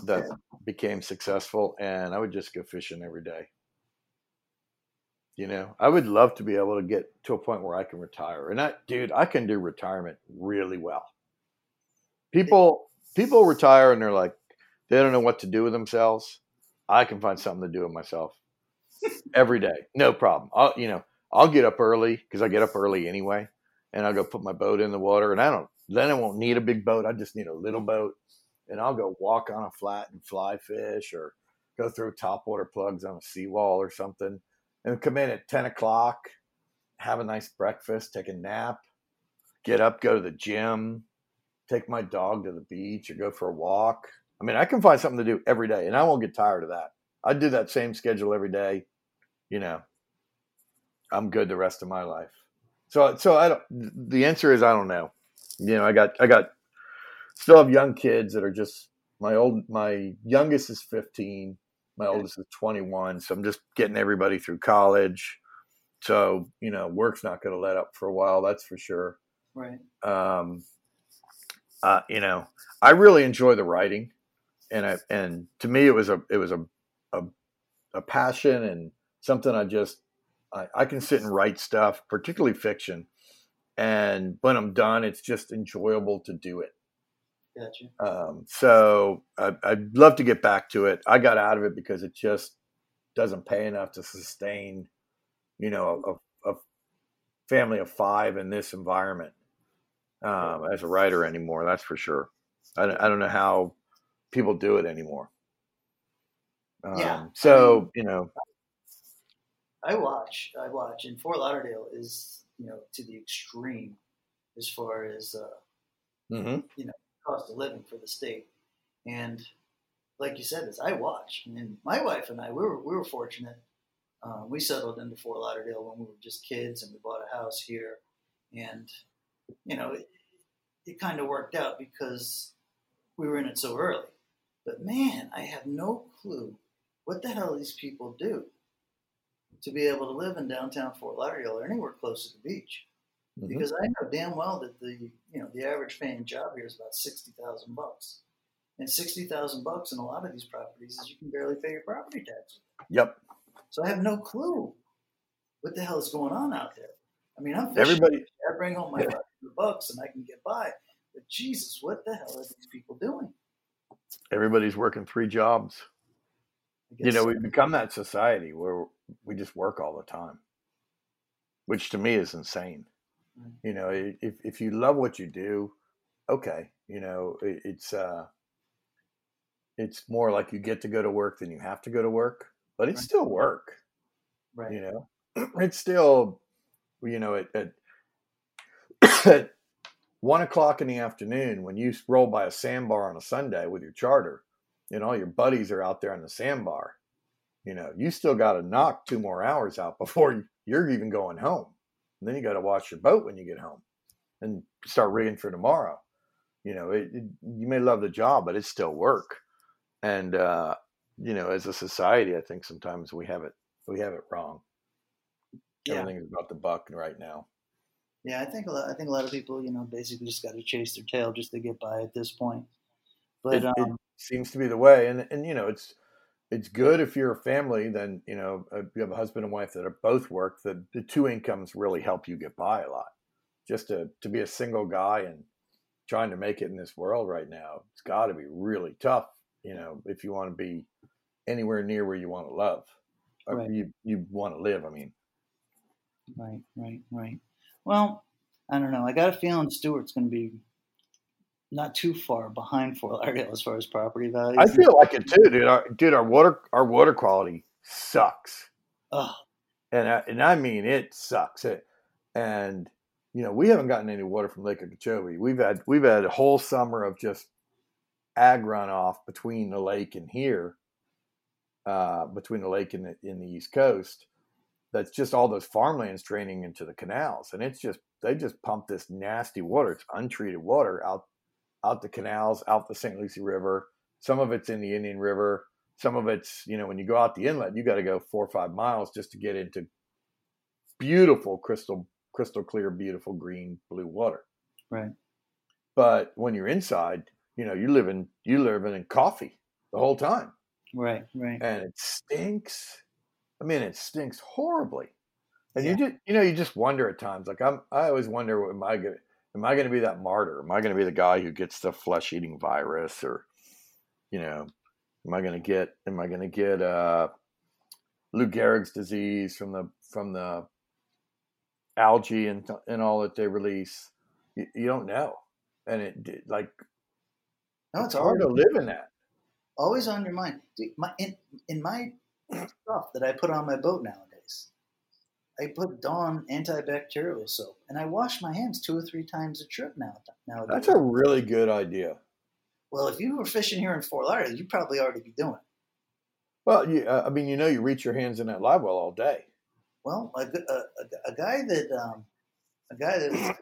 that became successful and I would just go fishing every day. You know, I would love to be able to get to a point where I can retire. And I dude, I can do retirement really well. People people retire and they're like they don't know what to do with themselves. I can find something to do with myself every day. No problem. I'll you know, I'll get up early because I get up early anyway and I'll go put my boat in the water. And I don't, then I won't need a big boat. I just need a little boat. And I'll go walk on a flat and fly fish or go through top water plugs on a seawall or something, and come in at ten o'clock, have a nice breakfast, take a nap, get up, go to the gym, take my dog to the beach, or go for a walk. I mean, I can find something to do every day, and I won't get tired of that. I do that same schedule every day. You know, I'm good the rest of my life. So, so I don't. The answer is I don't know. You know, I got, I got, still have young kids that are just my old. My youngest is 15. My oldest is 21. So I'm just getting everybody through college. So you know, work's not going to let up for a while. That's for sure. Right. Um, uh, you know, I really enjoy the writing, and I and to me it was a it was a a, a passion and something I just I, I can sit and write stuff, particularly fiction, and when I'm done, it's just enjoyable to do it. Gotcha. Um, so I, I'd love to get back to it. I got out of it because it just doesn't pay enough to sustain, you know, a, a family of five in this environment um, as a writer anymore. That's for sure. I, I don't know how people do it anymore. Um, Yeah, So I mean- you know, I watch. I watch, and Fort Lauderdale is you know to the extreme as far as uh, mhm. You know cost of living for the state. And like you said, as I watch, and my wife and I, we were we were fortunate. Um, we settled into Fort Lauderdale when we were just kids, and we bought a house here. And you know, it, it kind of worked out because we were in it so early. But man, I have no clue what the hell these people do to be able to live in downtown Fort Lauderdale or anywhere close to the beach Mhm. because I know damn well that the you know the average paying job here is about sixty thousand bucks, and sixty thousand bucks in a lot of these properties is you can barely pay your property tax. Yep. So I have no clue what the hell is going on out there. I mean, I'm fishing. Everybody, I bring home my 500 bucks and I can get by, but Jesus, what the hell are these people doing? everybody's working three jobs. You know, we've become that society where we just work all the time, which to me is insane. Right. You know, if if you love what you do, okay, you know, it, it's uh, it's more like you get to go to work than you have to go to work, but it's Right. still work. right, You know, it's still, you know, at, at, at one o'clock in the afternoon when you roll by a sandbar on a Sunday with your charter, and all your buddies are out there on the sandbar. You know, you still got to knock two more hours out before you're even going home. And then you got to watch your boat when you get home and start rigging for tomorrow. You know, it, it, you may love the job, but it's still work. And uh, you know, as a society, I think sometimes we have it we have it wrong. yeah, Everything is about the buck right now. yeah. I think a lot, I think a lot of people, you know, basically just got to chase their tail just to get by at this point. But it, um, seems to be the way, and and you know, it's it's good if you're a family. Then you know, uh, you have a husband and wife that are both work. That the two incomes really help you get by a lot. Just to to be a single guy and trying to make it in this world right now, it's got to be really tough. You know, if you want to be anywhere near where you want to love, or Right. you you want to live. I mean, Right, right, right. Well, I don't know. I got a feeling Stuart's going to be not too far behind Fort Lauderdale as far as property values. I feel like it too, dude. Our, dude, our water our water quality sucks. Oh, and I, and I mean it sucks. It, and you know we haven't gotten any water from Lake Okeechobee. We've had we've had a whole summer of just ag runoff between the lake and here, uh, between the lake and the, in the East Coast. That's just all those farmlands draining into the canals, and it's just they just pump this nasty water. It's untreated water out out the canals, out the St. Lucie River. Some of it's in the Indian River. Some of it's, you know, when you go out the inlet, you got to go four or five miles just to get into beautiful crystal, crystal clear, beautiful green blue water. right. But when you're inside, you know, you're living you're living in coffee the whole time, Right, right. and it stinks. I mean, it stinks horribly. And Yeah. you just, you know, you just wonder at times. Like I'm, I always wonder, am I gonna, am I gonna be that martyr? Am I gonna be the guy who gets the flesh-eating virus, or, you know, am I gonna get, am I gonna get uh, Lou Gehrig's disease from the from the algae and and all that they release? You, you don't know, and it like No, it's it's hard to live in that. always on your mind. My in, in my stuff that I put on my boat nowadays, I put Dawn antibacterial soap, and I wash my hands two or three times a trip now. Nowadays. That's a really good idea. Well, if you were fishing here in Fort Lauderdale, you'd probably already be doing it. Well, you, uh, I mean, you know, you reach your hands in that live well all day. Well, a, a, a, a guy that um, a guy that's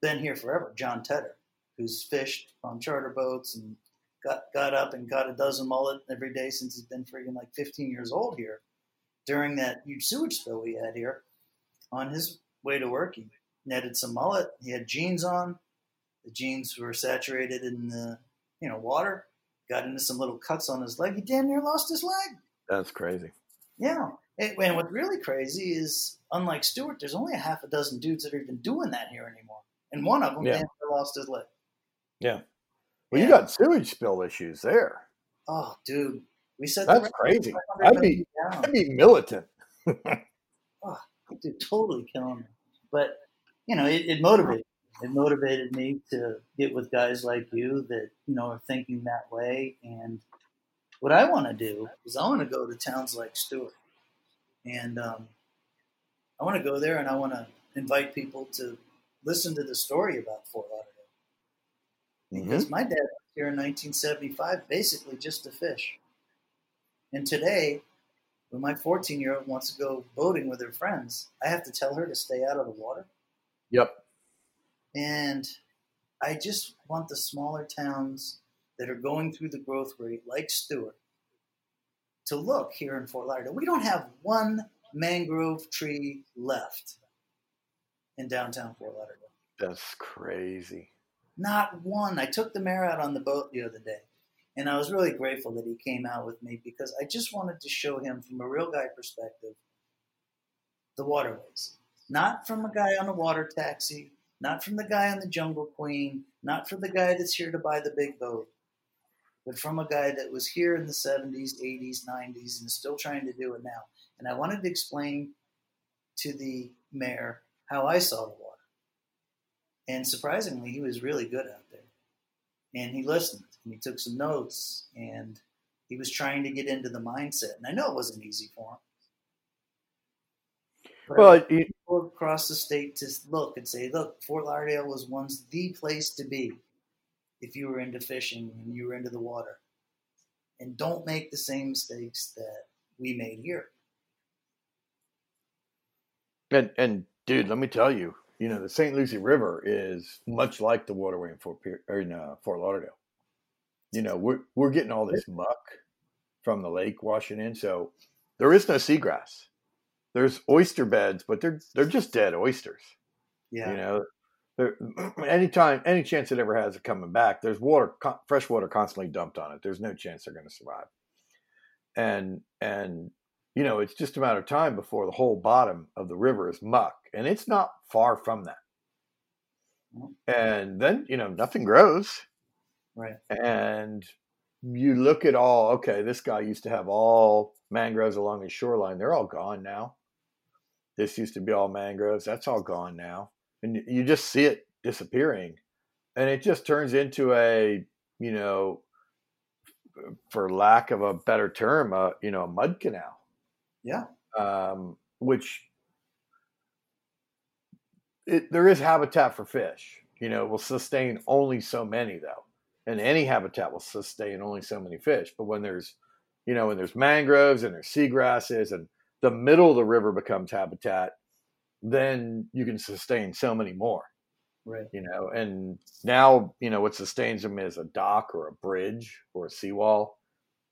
been here forever, John Tedder, who's fished on charter boats and got got up and got a dozen mullet every day since he's been freaking like 15 years old here. During that huge sewage spill we had here, on his way to work, he netted some mullet. He had jeans on. The jeans were saturated in the you know water. Got into some little cuts on his leg. He damn near lost his leg. That's crazy. Yeah. And what's really crazy is, unlike Stuart, there's only a half a dozen dudes that are even doing that here anymore. And one of them yeah. damn near lost his leg. Yeah. Well, yeah. you got sewage spill issues there. Oh, dude. We said that's crazy. I'd be, I'd be militant. oh, dude, totally killing me. But, you know, it, it motivated it motivated me to get with guys like you that you know are thinking that way. And what I want to do is I want to go to towns like Stuart, and um, I want to go there and I want to invite people to listen to the story about Fort Lauderdale. Because mm-hmm. my dad was here in 1975, basically just to fish. And today, when my 14 year old wants to go boating with her friends, I have to tell her to stay out of the water. Yep. And I just want the smaller towns that are going through the growth rate, like Stuart, to look here in Fort Lauderdale. We don't have one mangrove tree left in downtown Fort Lauderdale. That's crazy. Not one. I took the mayor out on the boat the other day, and I was really grateful that he came out with me because I just wanted to show him from a real guy perspective the waterways. Not from a guy on a water taxi, not from the guy on the Jungle Queen, not from the guy that's here to buy the big boat, but from a guy that was here in the 70s, 80s, 90s, and is still trying to do it now. And I wanted to explain to the mayor how I saw the water. And surprisingly, he was really good out there. And he listened and he took some notes and he was trying to get into the mindset. And I know it wasn't easy for him. Well, you, across the state to look and say, look, Fort Lauderdale was once the place to be if you were into fishing and you were into the water. And don't make the same mistakes that we made here. And and dude, let me tell you, you know, the St. Lucie River is much like the waterway in Fort or in uh, Fort Lauderdale. You know, we're we're getting all this muck from the lake washing in, so there is no seagrass there's oyster beds, but they're they're just dead oysters. Yeah. You know, anytime, any chance it ever has of coming back, there's water, fresh water constantly dumped on it. There's no chance they're going to survive. And and you know, it's just a matter of time before the whole bottom of the river is muck, and it's not far from that. Mm. And then you know, nothing grows. Right. And you look at all. Okay, this guy used to have all mangroves along his shoreline. They're all gone now. This used to be all mangroves. That's all gone now. And you just see it disappearing. And it just turns into a, you know, for lack of a better term, a, you know, a mud canal. Yeah. Um, which it, there is habitat for fish. You know, it will sustain only so many though. And any habitat will sustain only so many fish. But when there's, you know, when there's mangroves and there's seagrasses and the middle of the river becomes habitat, then you can sustain so many more. Right. You know, and now, you know, what sustains them is a dock or a bridge or a seawall.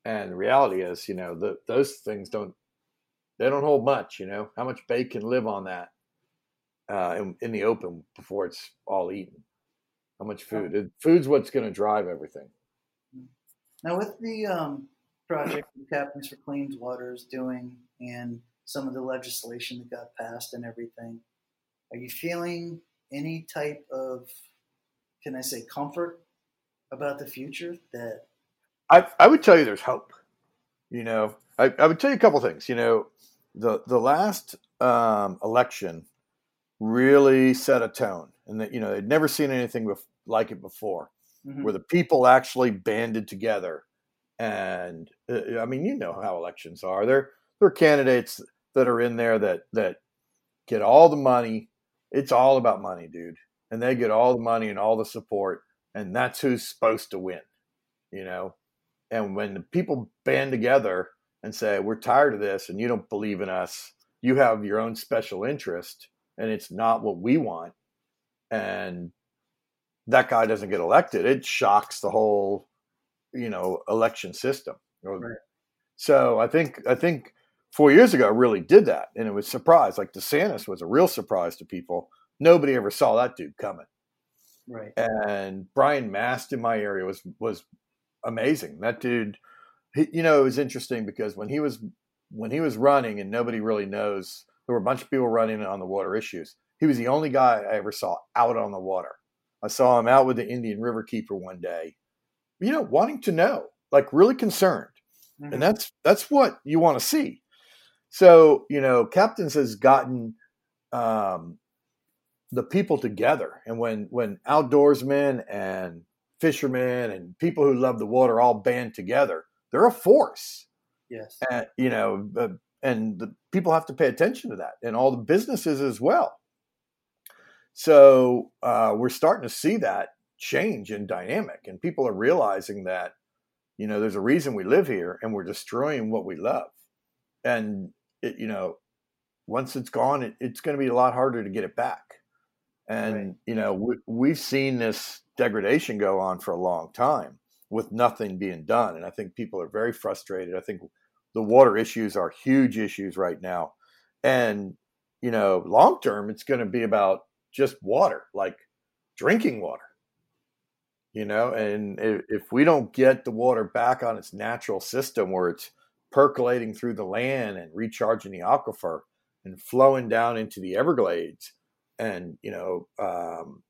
And the reality is, you know, the, those things don't, they don't hold much, you know, how much bait can live on that uh, in, in the open before it's all eaten? How much food? Food's what's going to drive everything. Now, with the um, project Captains for Clean Waters doing and some of the legislation that got passed and everything. Are you feeling any type of, can I say, comfort about the future that? I, I would tell you there's hope. You know, I, I would tell you a couple things. You know, the the last um, election really set a tone, and that you know they'd never seen anything bef- like it before, mm-hmm. where the people actually banded together And uh, I mean, you know how elections are. There, there are candidates that are in there that that get all the money. It's all about money, dude. And they get all the money and all the support, and that's who's supposed to win. You know, and when the people band together and say, "We're tired of this, and you don't believe in us," you have your own special interest, and it's not what we want, and that guy doesn't get elected, it shocks the whole, you know, election system. Right. So I think I think four years ago I really did that, and it was surprise. Like DeSantis was a real surprise to people. Nobody ever saw that dude coming. Right. And Brian Mast in my area was was amazing. That dude, he, you know, it was interesting because when he was when he was running, and nobody really knows, there were a bunch of people running on the water issues. He was the only guy I ever saw out on the water. I saw him out with the Indian River Keeper one day, you know, wanting to know, like really concerned. Mm-hmm. And that's that's what you want to see. So, you know, Captains has gotten um, the people together. And when when outdoorsmen and fishermen and people who love the water all band together, they're a force. Yes. And, you know, uh, and the people have to pay attention to that and all the businesses as well. So uh, we're starting to see that change in dynamic, and people are realizing that you know there's a reason we live here, and we're destroying what we love, and it, you know once it's gone, it, it's going to be a lot harder to get it back. And right. you know we, we've seen this degradation go on for a long time with nothing being done, and I think people are very frustrated. I think the water issues are huge issues right now, and you know long term it's going to be about just water, like drinking water. You know, and if, if we don't get the water back on its natural system where it's percolating through the land and recharging the aquifer and flowing down into the Everglades and, you know, um,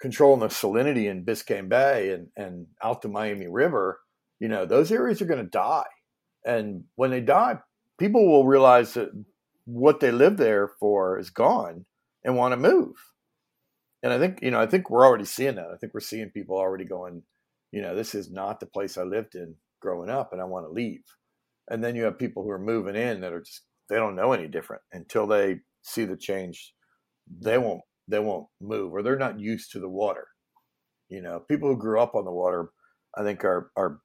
controlling the salinity in Biscayne Bay and, and out the Miami River, you know, those areas are going to die. And when they die, people will realize that what they lived there for is gone and want to move. And I think, you know, I think we're already seeing that. I think we're seeing people already going, you know, this is not the place I lived in growing up and I want to leave. And then you have people who are moving in that are just they don't know any different until they see the change. They won't they won't move or they're not used to the water. You know, people who grew up on the water, I think are are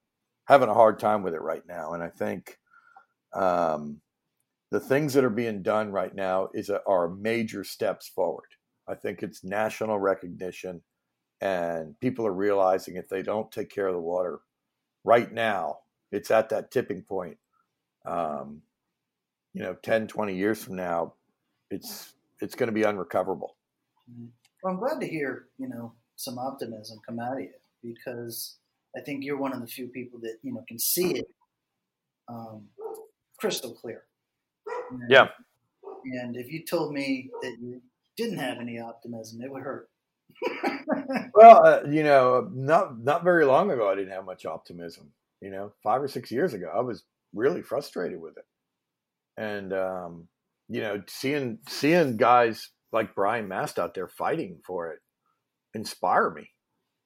having a hard time with it right now. And I think um, the things that are being done right now is a, are major steps forward. I think it's national recognition, and people are realizing if they don't take care of the water right now, it's at that tipping point. Um, you know, 10, 20 years from now, it's it's going to be unrecoverable. Well, I'm glad to hear you know some optimism come out of you because I think you're one of the few people that you know can see it um, crystal clear. And, yeah. And if you told me that you didn't have any optimism, it would hurt. well, uh, you know, not not very long ago, I didn't have much optimism. You know, five or six years ago, I was really frustrated with it, and um, you know, seeing seeing guys like Brian Mast out there fighting for it inspire me.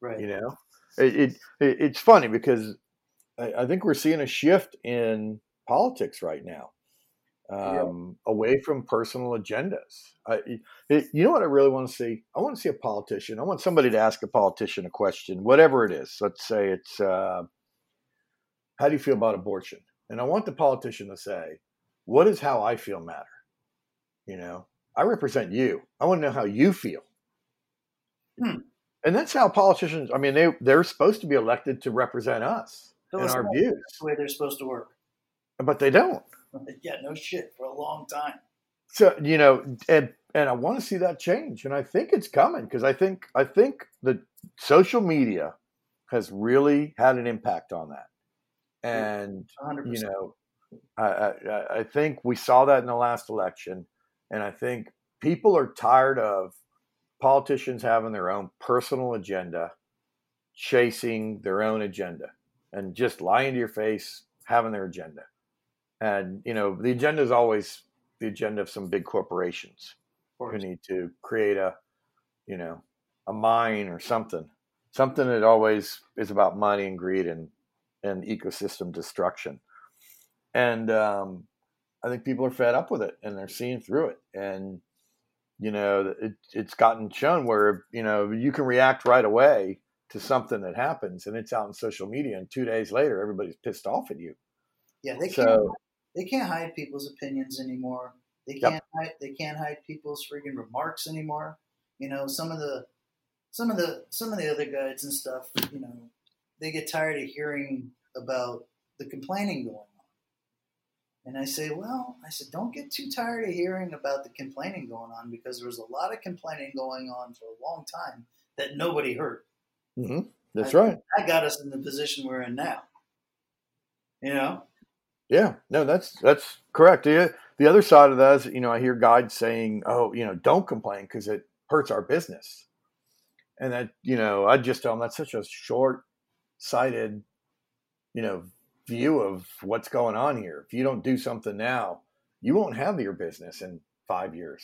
Right. You know, it, it, it it's funny because I, I think we're seeing a shift in politics right now um, yeah. away from personal agendas. I, it, you know what I really want to see? I want to see a politician. I want somebody to ask a politician a question, whatever it is. Let's say it's, uh, how do you feel about abortion? And I want the politician to say, what does how I feel matter? You know, I represent you. I want to know how you feel. Hmm. And that's how politicians, I mean, they, they're supposed to be elected to represent us and our views. That's the way they're supposed to work. But they don't. yeah, no shit for a long time. So you know, and and I want to see that change, and I think it's coming because I think I think the social media has really had an impact on that, and 100%. you know, I, I I think we saw that in the last election, and I think people are tired of politicians having their own personal agenda, chasing their own agenda, and just lying to your face, having their agenda and you know the agenda is always the agenda of some big corporations who need to create a you know a mine or something something that always is about money and greed and and ecosystem destruction. And um, I think people are fed up with it and they're seeing through it. And you know, it, it's gotten shown where you know you can react right away to something that happens, and it's out in social media, and two days later, everybody's pissed off at you. Yeah, they can't. They can't hide people's opinions anymore. They can't. Yep. Hide, they can't hide people's freaking remarks anymore. You know, some of the, some of the, some of the other guides and stuff. You know, they get tired of hearing about the complaining going. And I say, well, I said, don't get too tired of hearing about the complaining going on because there was a lot of complaining going on for a long time that nobody heard. Mm-hmm. That's I, right. That got us in the position we're in now. You know? Yeah, no, that's that's correct. The, the other side of that is, you know, I hear guides saying, "Oh, you know, don't complain because it hurts our business," and that, you know, I just tell them that's such a short-sighted, you know, view of what's going on here. If you don't do something now, you won't have your business in five years.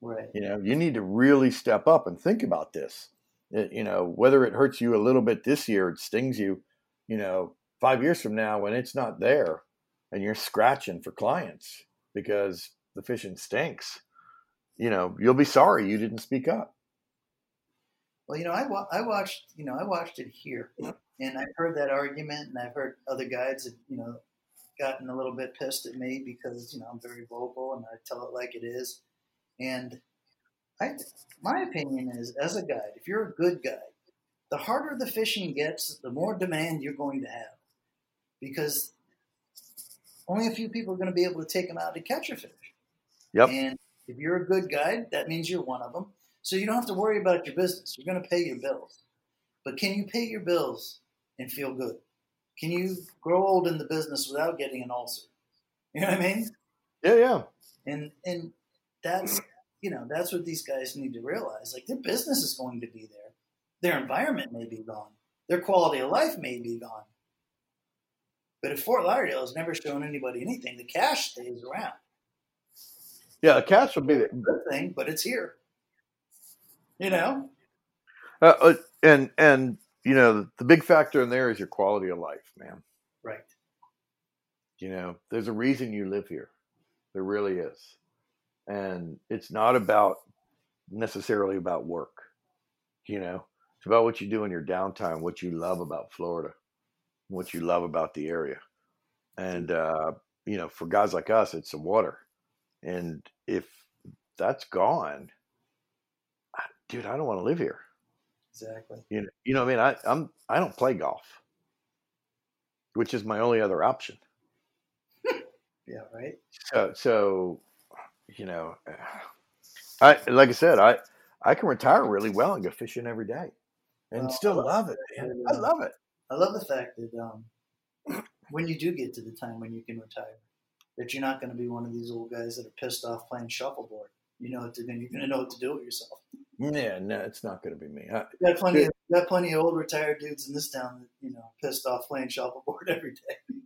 Right. You know, you need to really step up and think about this. It, you know, whether it hurts you a little bit this year, it stings you, you know, five years from now when it's not there and you're scratching for clients because the fishing stinks, you know, you'll be sorry you didn't speak up. Well, you know, I, wa- I watched, you know, I watched it here and I've heard that argument, and I've heard other guides that you know gotten a little bit pissed at me because you know I'm very vocal and I tell it like it is. And I, my opinion is, as a guide, if you're a good guide, the harder the fishing gets, the more demand you're going to have, because only a few people are going to be able to take them out to catch a fish. Yep. And if you're a good guide, that means you're one of them. So you don't have to worry about your business. You're going to pay your bills. But can you pay your bills and feel good? Can you grow old in the business without getting an ulcer? You know what I mean? Yeah, yeah. And and that's you know that's what these guys need to realize. Like their business is going to be there, their environment may be gone, their quality of life may be gone. But if Fort Lauderdale has never shown anybody anything, the cash stays around. Yeah, the cash will be the good thing, but it's here. You know. Uh, uh and and you know, the big factor in there is your quality of life, man. Right. You know, there's a reason you live here. There really is. And it's not about necessarily about work. You know, it's about what you do in your downtime, what you love about Florida, what you love about the area. And, uh, you know, for guys like us, it's the water. And if that's gone, dude, I don't want to live here. Exactly. You know, you know what I mean? I, I'm I don't play golf, which is my only other option. yeah, right. So so, you know, I like I said, I I can retire really well and go fishing every day, and well, still love it. Man. I love it. I love the fact that um, when you do get to the time when you can retire, that you're not going to be one of these old guys that are pissed off playing shuffleboard. You know what to do. You're going to know what to do with yourself. Yeah, no, it's not going to be me. I, got plenty. Of, got plenty of old retired dudes in this town that you know pissed off playing shuffleboard every day.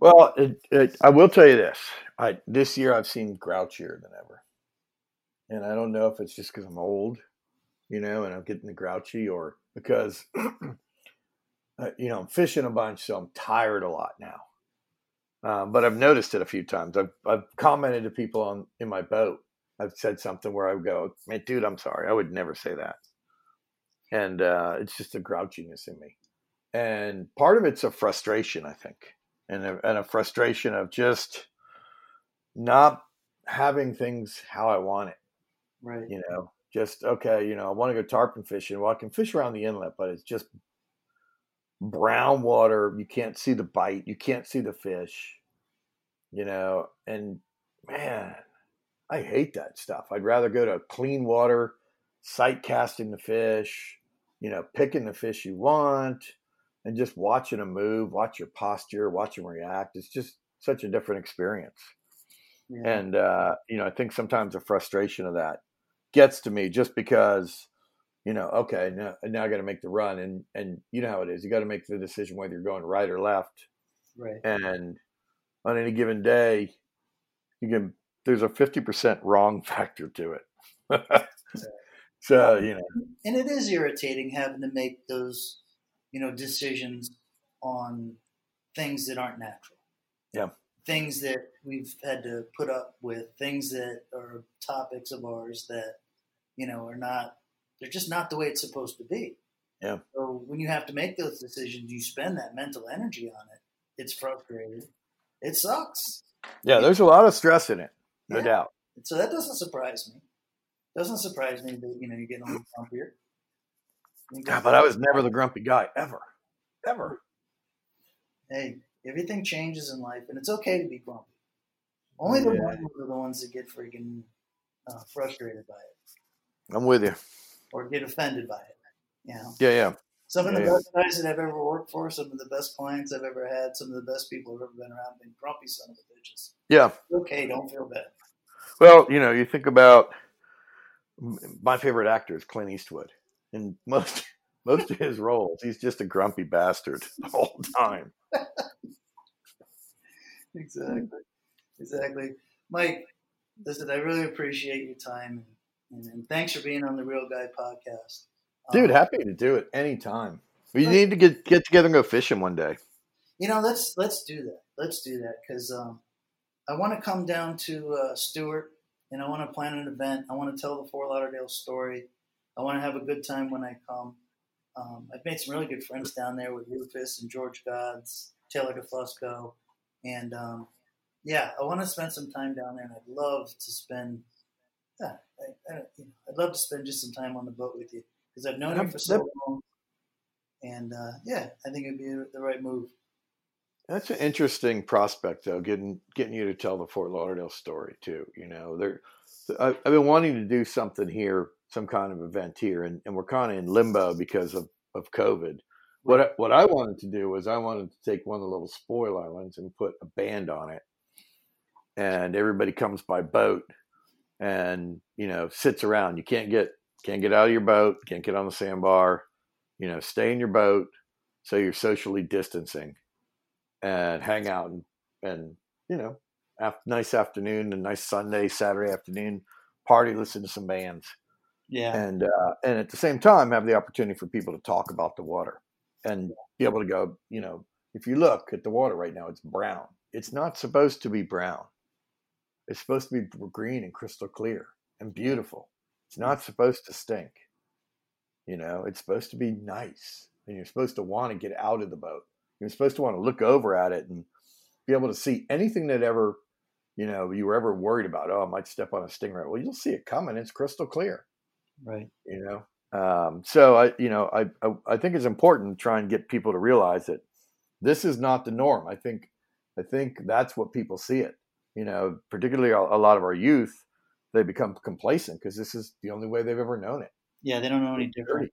Well, it, it, I will tell you this: I this year I've seen grouchier than ever, and I don't know if it's just because I'm old, you know, and I'm getting the grouchy, or because uh, you know I'm fishing a bunch, so I'm tired a lot now. Um, but I've noticed it a few times. I've, I've commented to people on in my boat I've said something where I would go, man, dude, I'm sorry. I would never say that. And uh, it's just a grouchiness in me. And part of it's a frustration, I think, and a, and a frustration of just not having things how I want it. Right. You know, just, okay, you know, I want to go tarpon fishing. Well, I can fish around the inlet, but it's just brown water. You can't see the bite. You can't see the fish, you know, and man, I hate that stuff. I'd rather go to clean water, sight casting the fish, you know, picking the fish you want, and just watching them move, watch your posture, watch them react. It's just such a different experience. Yeah. And uh, you know, I think sometimes the frustration of that gets to me just because, you know, okay, now, now I got to make the run, and and you know how it is. You got to make the decision whether you're going right or left. Right. And on any given day, you can there's a 50% wrong factor to it. so, you know. And it is irritating having to make those, you know, decisions on things that aren't natural. Yeah. Things that we've had to put up with, things that are topics of ours that, you know, are not, they're just not the way it's supposed to be. Yeah. So when you have to make those decisions, you spend that mental energy on it. It's frustrating. It sucks. Yeah, there's a lot of stress in it, no Yeah. doubt. So that doesn't surprise me. Doesn't surprise me that, you know, you're getting a little grumpier. God, but I was never the grumpy guy ever, ever. hey, everything changes in life, and it's okay to be grumpy. Only the Yeah. ones are the ones that get freaking uh, frustrated by it I'm with you. or get offended by it. You know, Yeah, yeah. some of the Yeah, yeah. best guys that I've ever worked for, some of the best clients I've ever had, some of the best people I've ever been around, been grumpy son of a bitches. Yeah. Okay, don't feel bad. Well, you know, you think about my favorite actor is Clint Eastwood. In most most of his roles, he's just a grumpy bastard the whole time. Exactly, exactly. Mike, listen, I really appreciate your time, and, and thanks for being on the Real Guy podcast. Dude, Um, happy to do it anytime. We need to get get together and go fishing one day. You know, let's let's do that. Let's do that because um, I want to come down to uh, Stuart and I want to plan an event. I want to tell the Fort Lauderdale story. I want to have a good time when I come. Um, I've made some really good friends down there with Rufus and George Gods, Taylor DeFusco, and um, yeah, I want to spend some time down there. And I'd love to spend, yeah, I, I, you know, I'd love to spend just some time on the boat with you because I've known you for so long. And uh, yeah, I think it'd be the right move. That's an interesting prospect, though. Getting getting you to tell the Fort Lauderdale story too. You know, there. I've been wanting to do something here, some kind of event here, and, and we're kind of in limbo because of of COVID. What I, what I wanted to do was I wanted to take one of the little spoil islands and put a band on it, and everybody comes by boat, and you know sits around. You can't get can't get out of your boat, can't get on the sandbar. You know, stay in your boat, so you're socially distancing and hang out and, and you know, af- nice afternoon, a nice Sunday, Saturday afternoon, party, listen to some bands, Yeah. and uh, and at the same time have the opportunity for people to talk about the water and be able to go, you know, if you look at the water right now, it's brown. It's not supposed to be brown. It's supposed to be green and crystal clear and beautiful. It's not supposed to stink. You know, it's supposed to be nice, and you're supposed to want to get out of the boat. You're supposed to want to look over at it and be able to see anything that ever, you know, you were ever worried about. Oh, I might step on a stingray. Well, you'll see it coming. It's crystal clear. Right. You know. Um, so I, you know, I, I I think it's important to try and get people to realize that this is not the norm. I think I think that's what people see it. You know, particularly a, a lot of our youth, they become complacent because this is the only way they've ever known it. Yeah, they don't know any different.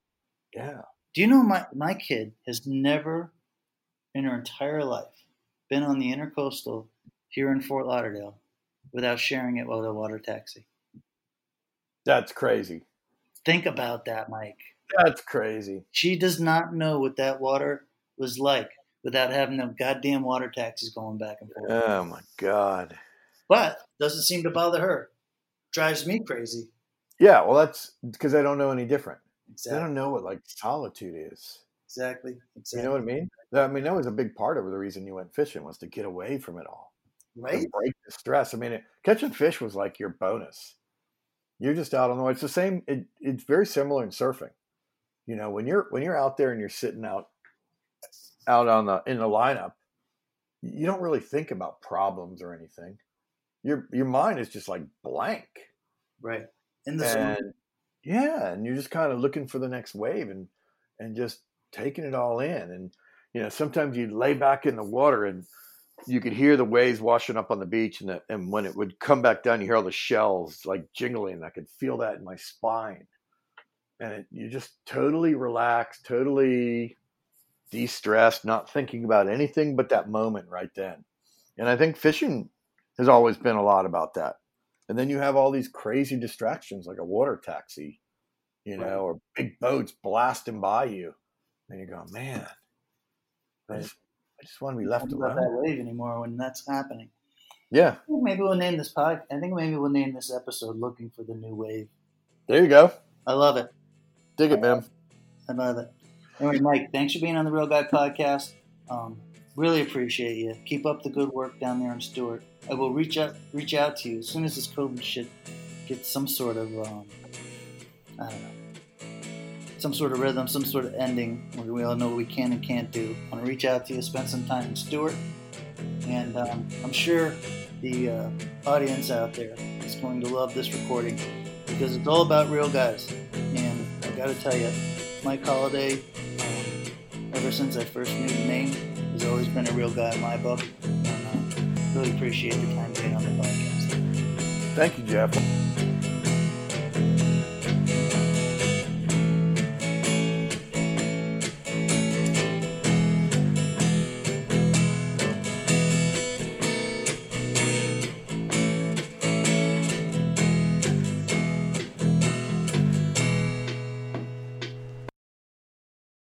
Yeah. Do you know my my kid has never in her entire life been on the intercoastal here in Fort Lauderdale without sharing it with a water taxi. That's crazy. Think about that, Mike. That's crazy. She does not know what that water was like without having no goddamn water taxis going back and forth. Oh my god. But doesn't seem to bother her. Drives me crazy. Yeah, well, that's because I don't know any different. Exactly. don't know what like solitude is. Exactly. Exactly. You know what I mean? I mean, that was a big part of the reason you went fishing was to get away from it all, right? break the stress. I mean, it, catching fish was like your bonus. You're just out on the water. It's the same. It, it's very similar in surfing. You know, when you're when you're out there and you're sitting out out on the in the lineup, you don't really think about problems or anything. Your your mind is just like blank. Right. In the zone. and yeah and you're just kind of looking for the next wave and and just taking it all in and you know sometimes you'd lay back in the water and you could hear the waves washing up on the beach and, the, and when it would come back down you hear all the shells like jingling i could feel that in my spine and it, you just totally relaxed totally de-stressed not thinking about anything but that moment right then and i think fishing has always been a lot about that and then you have all these crazy distractions like a water taxi, you know, Right. or big boats blasting by you. And you go, man, I just, I just want to be left alone. that wave anymore when that's happening. Yeah, maybe we'll name this pod. I think maybe we'll name this episode "Looking for the New Wave." there you go. I love it. Dig it, man. I love it. Anyway, Mike, thanks for being on the Real Guy Podcast. Um, really appreciate you. Keep up the good work down there in Stuart. I will reach out reach out to you as soon as this COVID shit gets some sort of um, I don't know some sort of rhythm, some sort of ending where we all know what we can and can't do. I want to reach out to you, spend some time in Stuart, and um, I'm sure the uh, audience out there is going to love this recording because it's all about real guys. And I got to tell you, Mike Holliday, um, ever since I first knew the name, has always been a real guy in my book. And uh, really appreciate the time being on the podcast. Thank you, Jeff.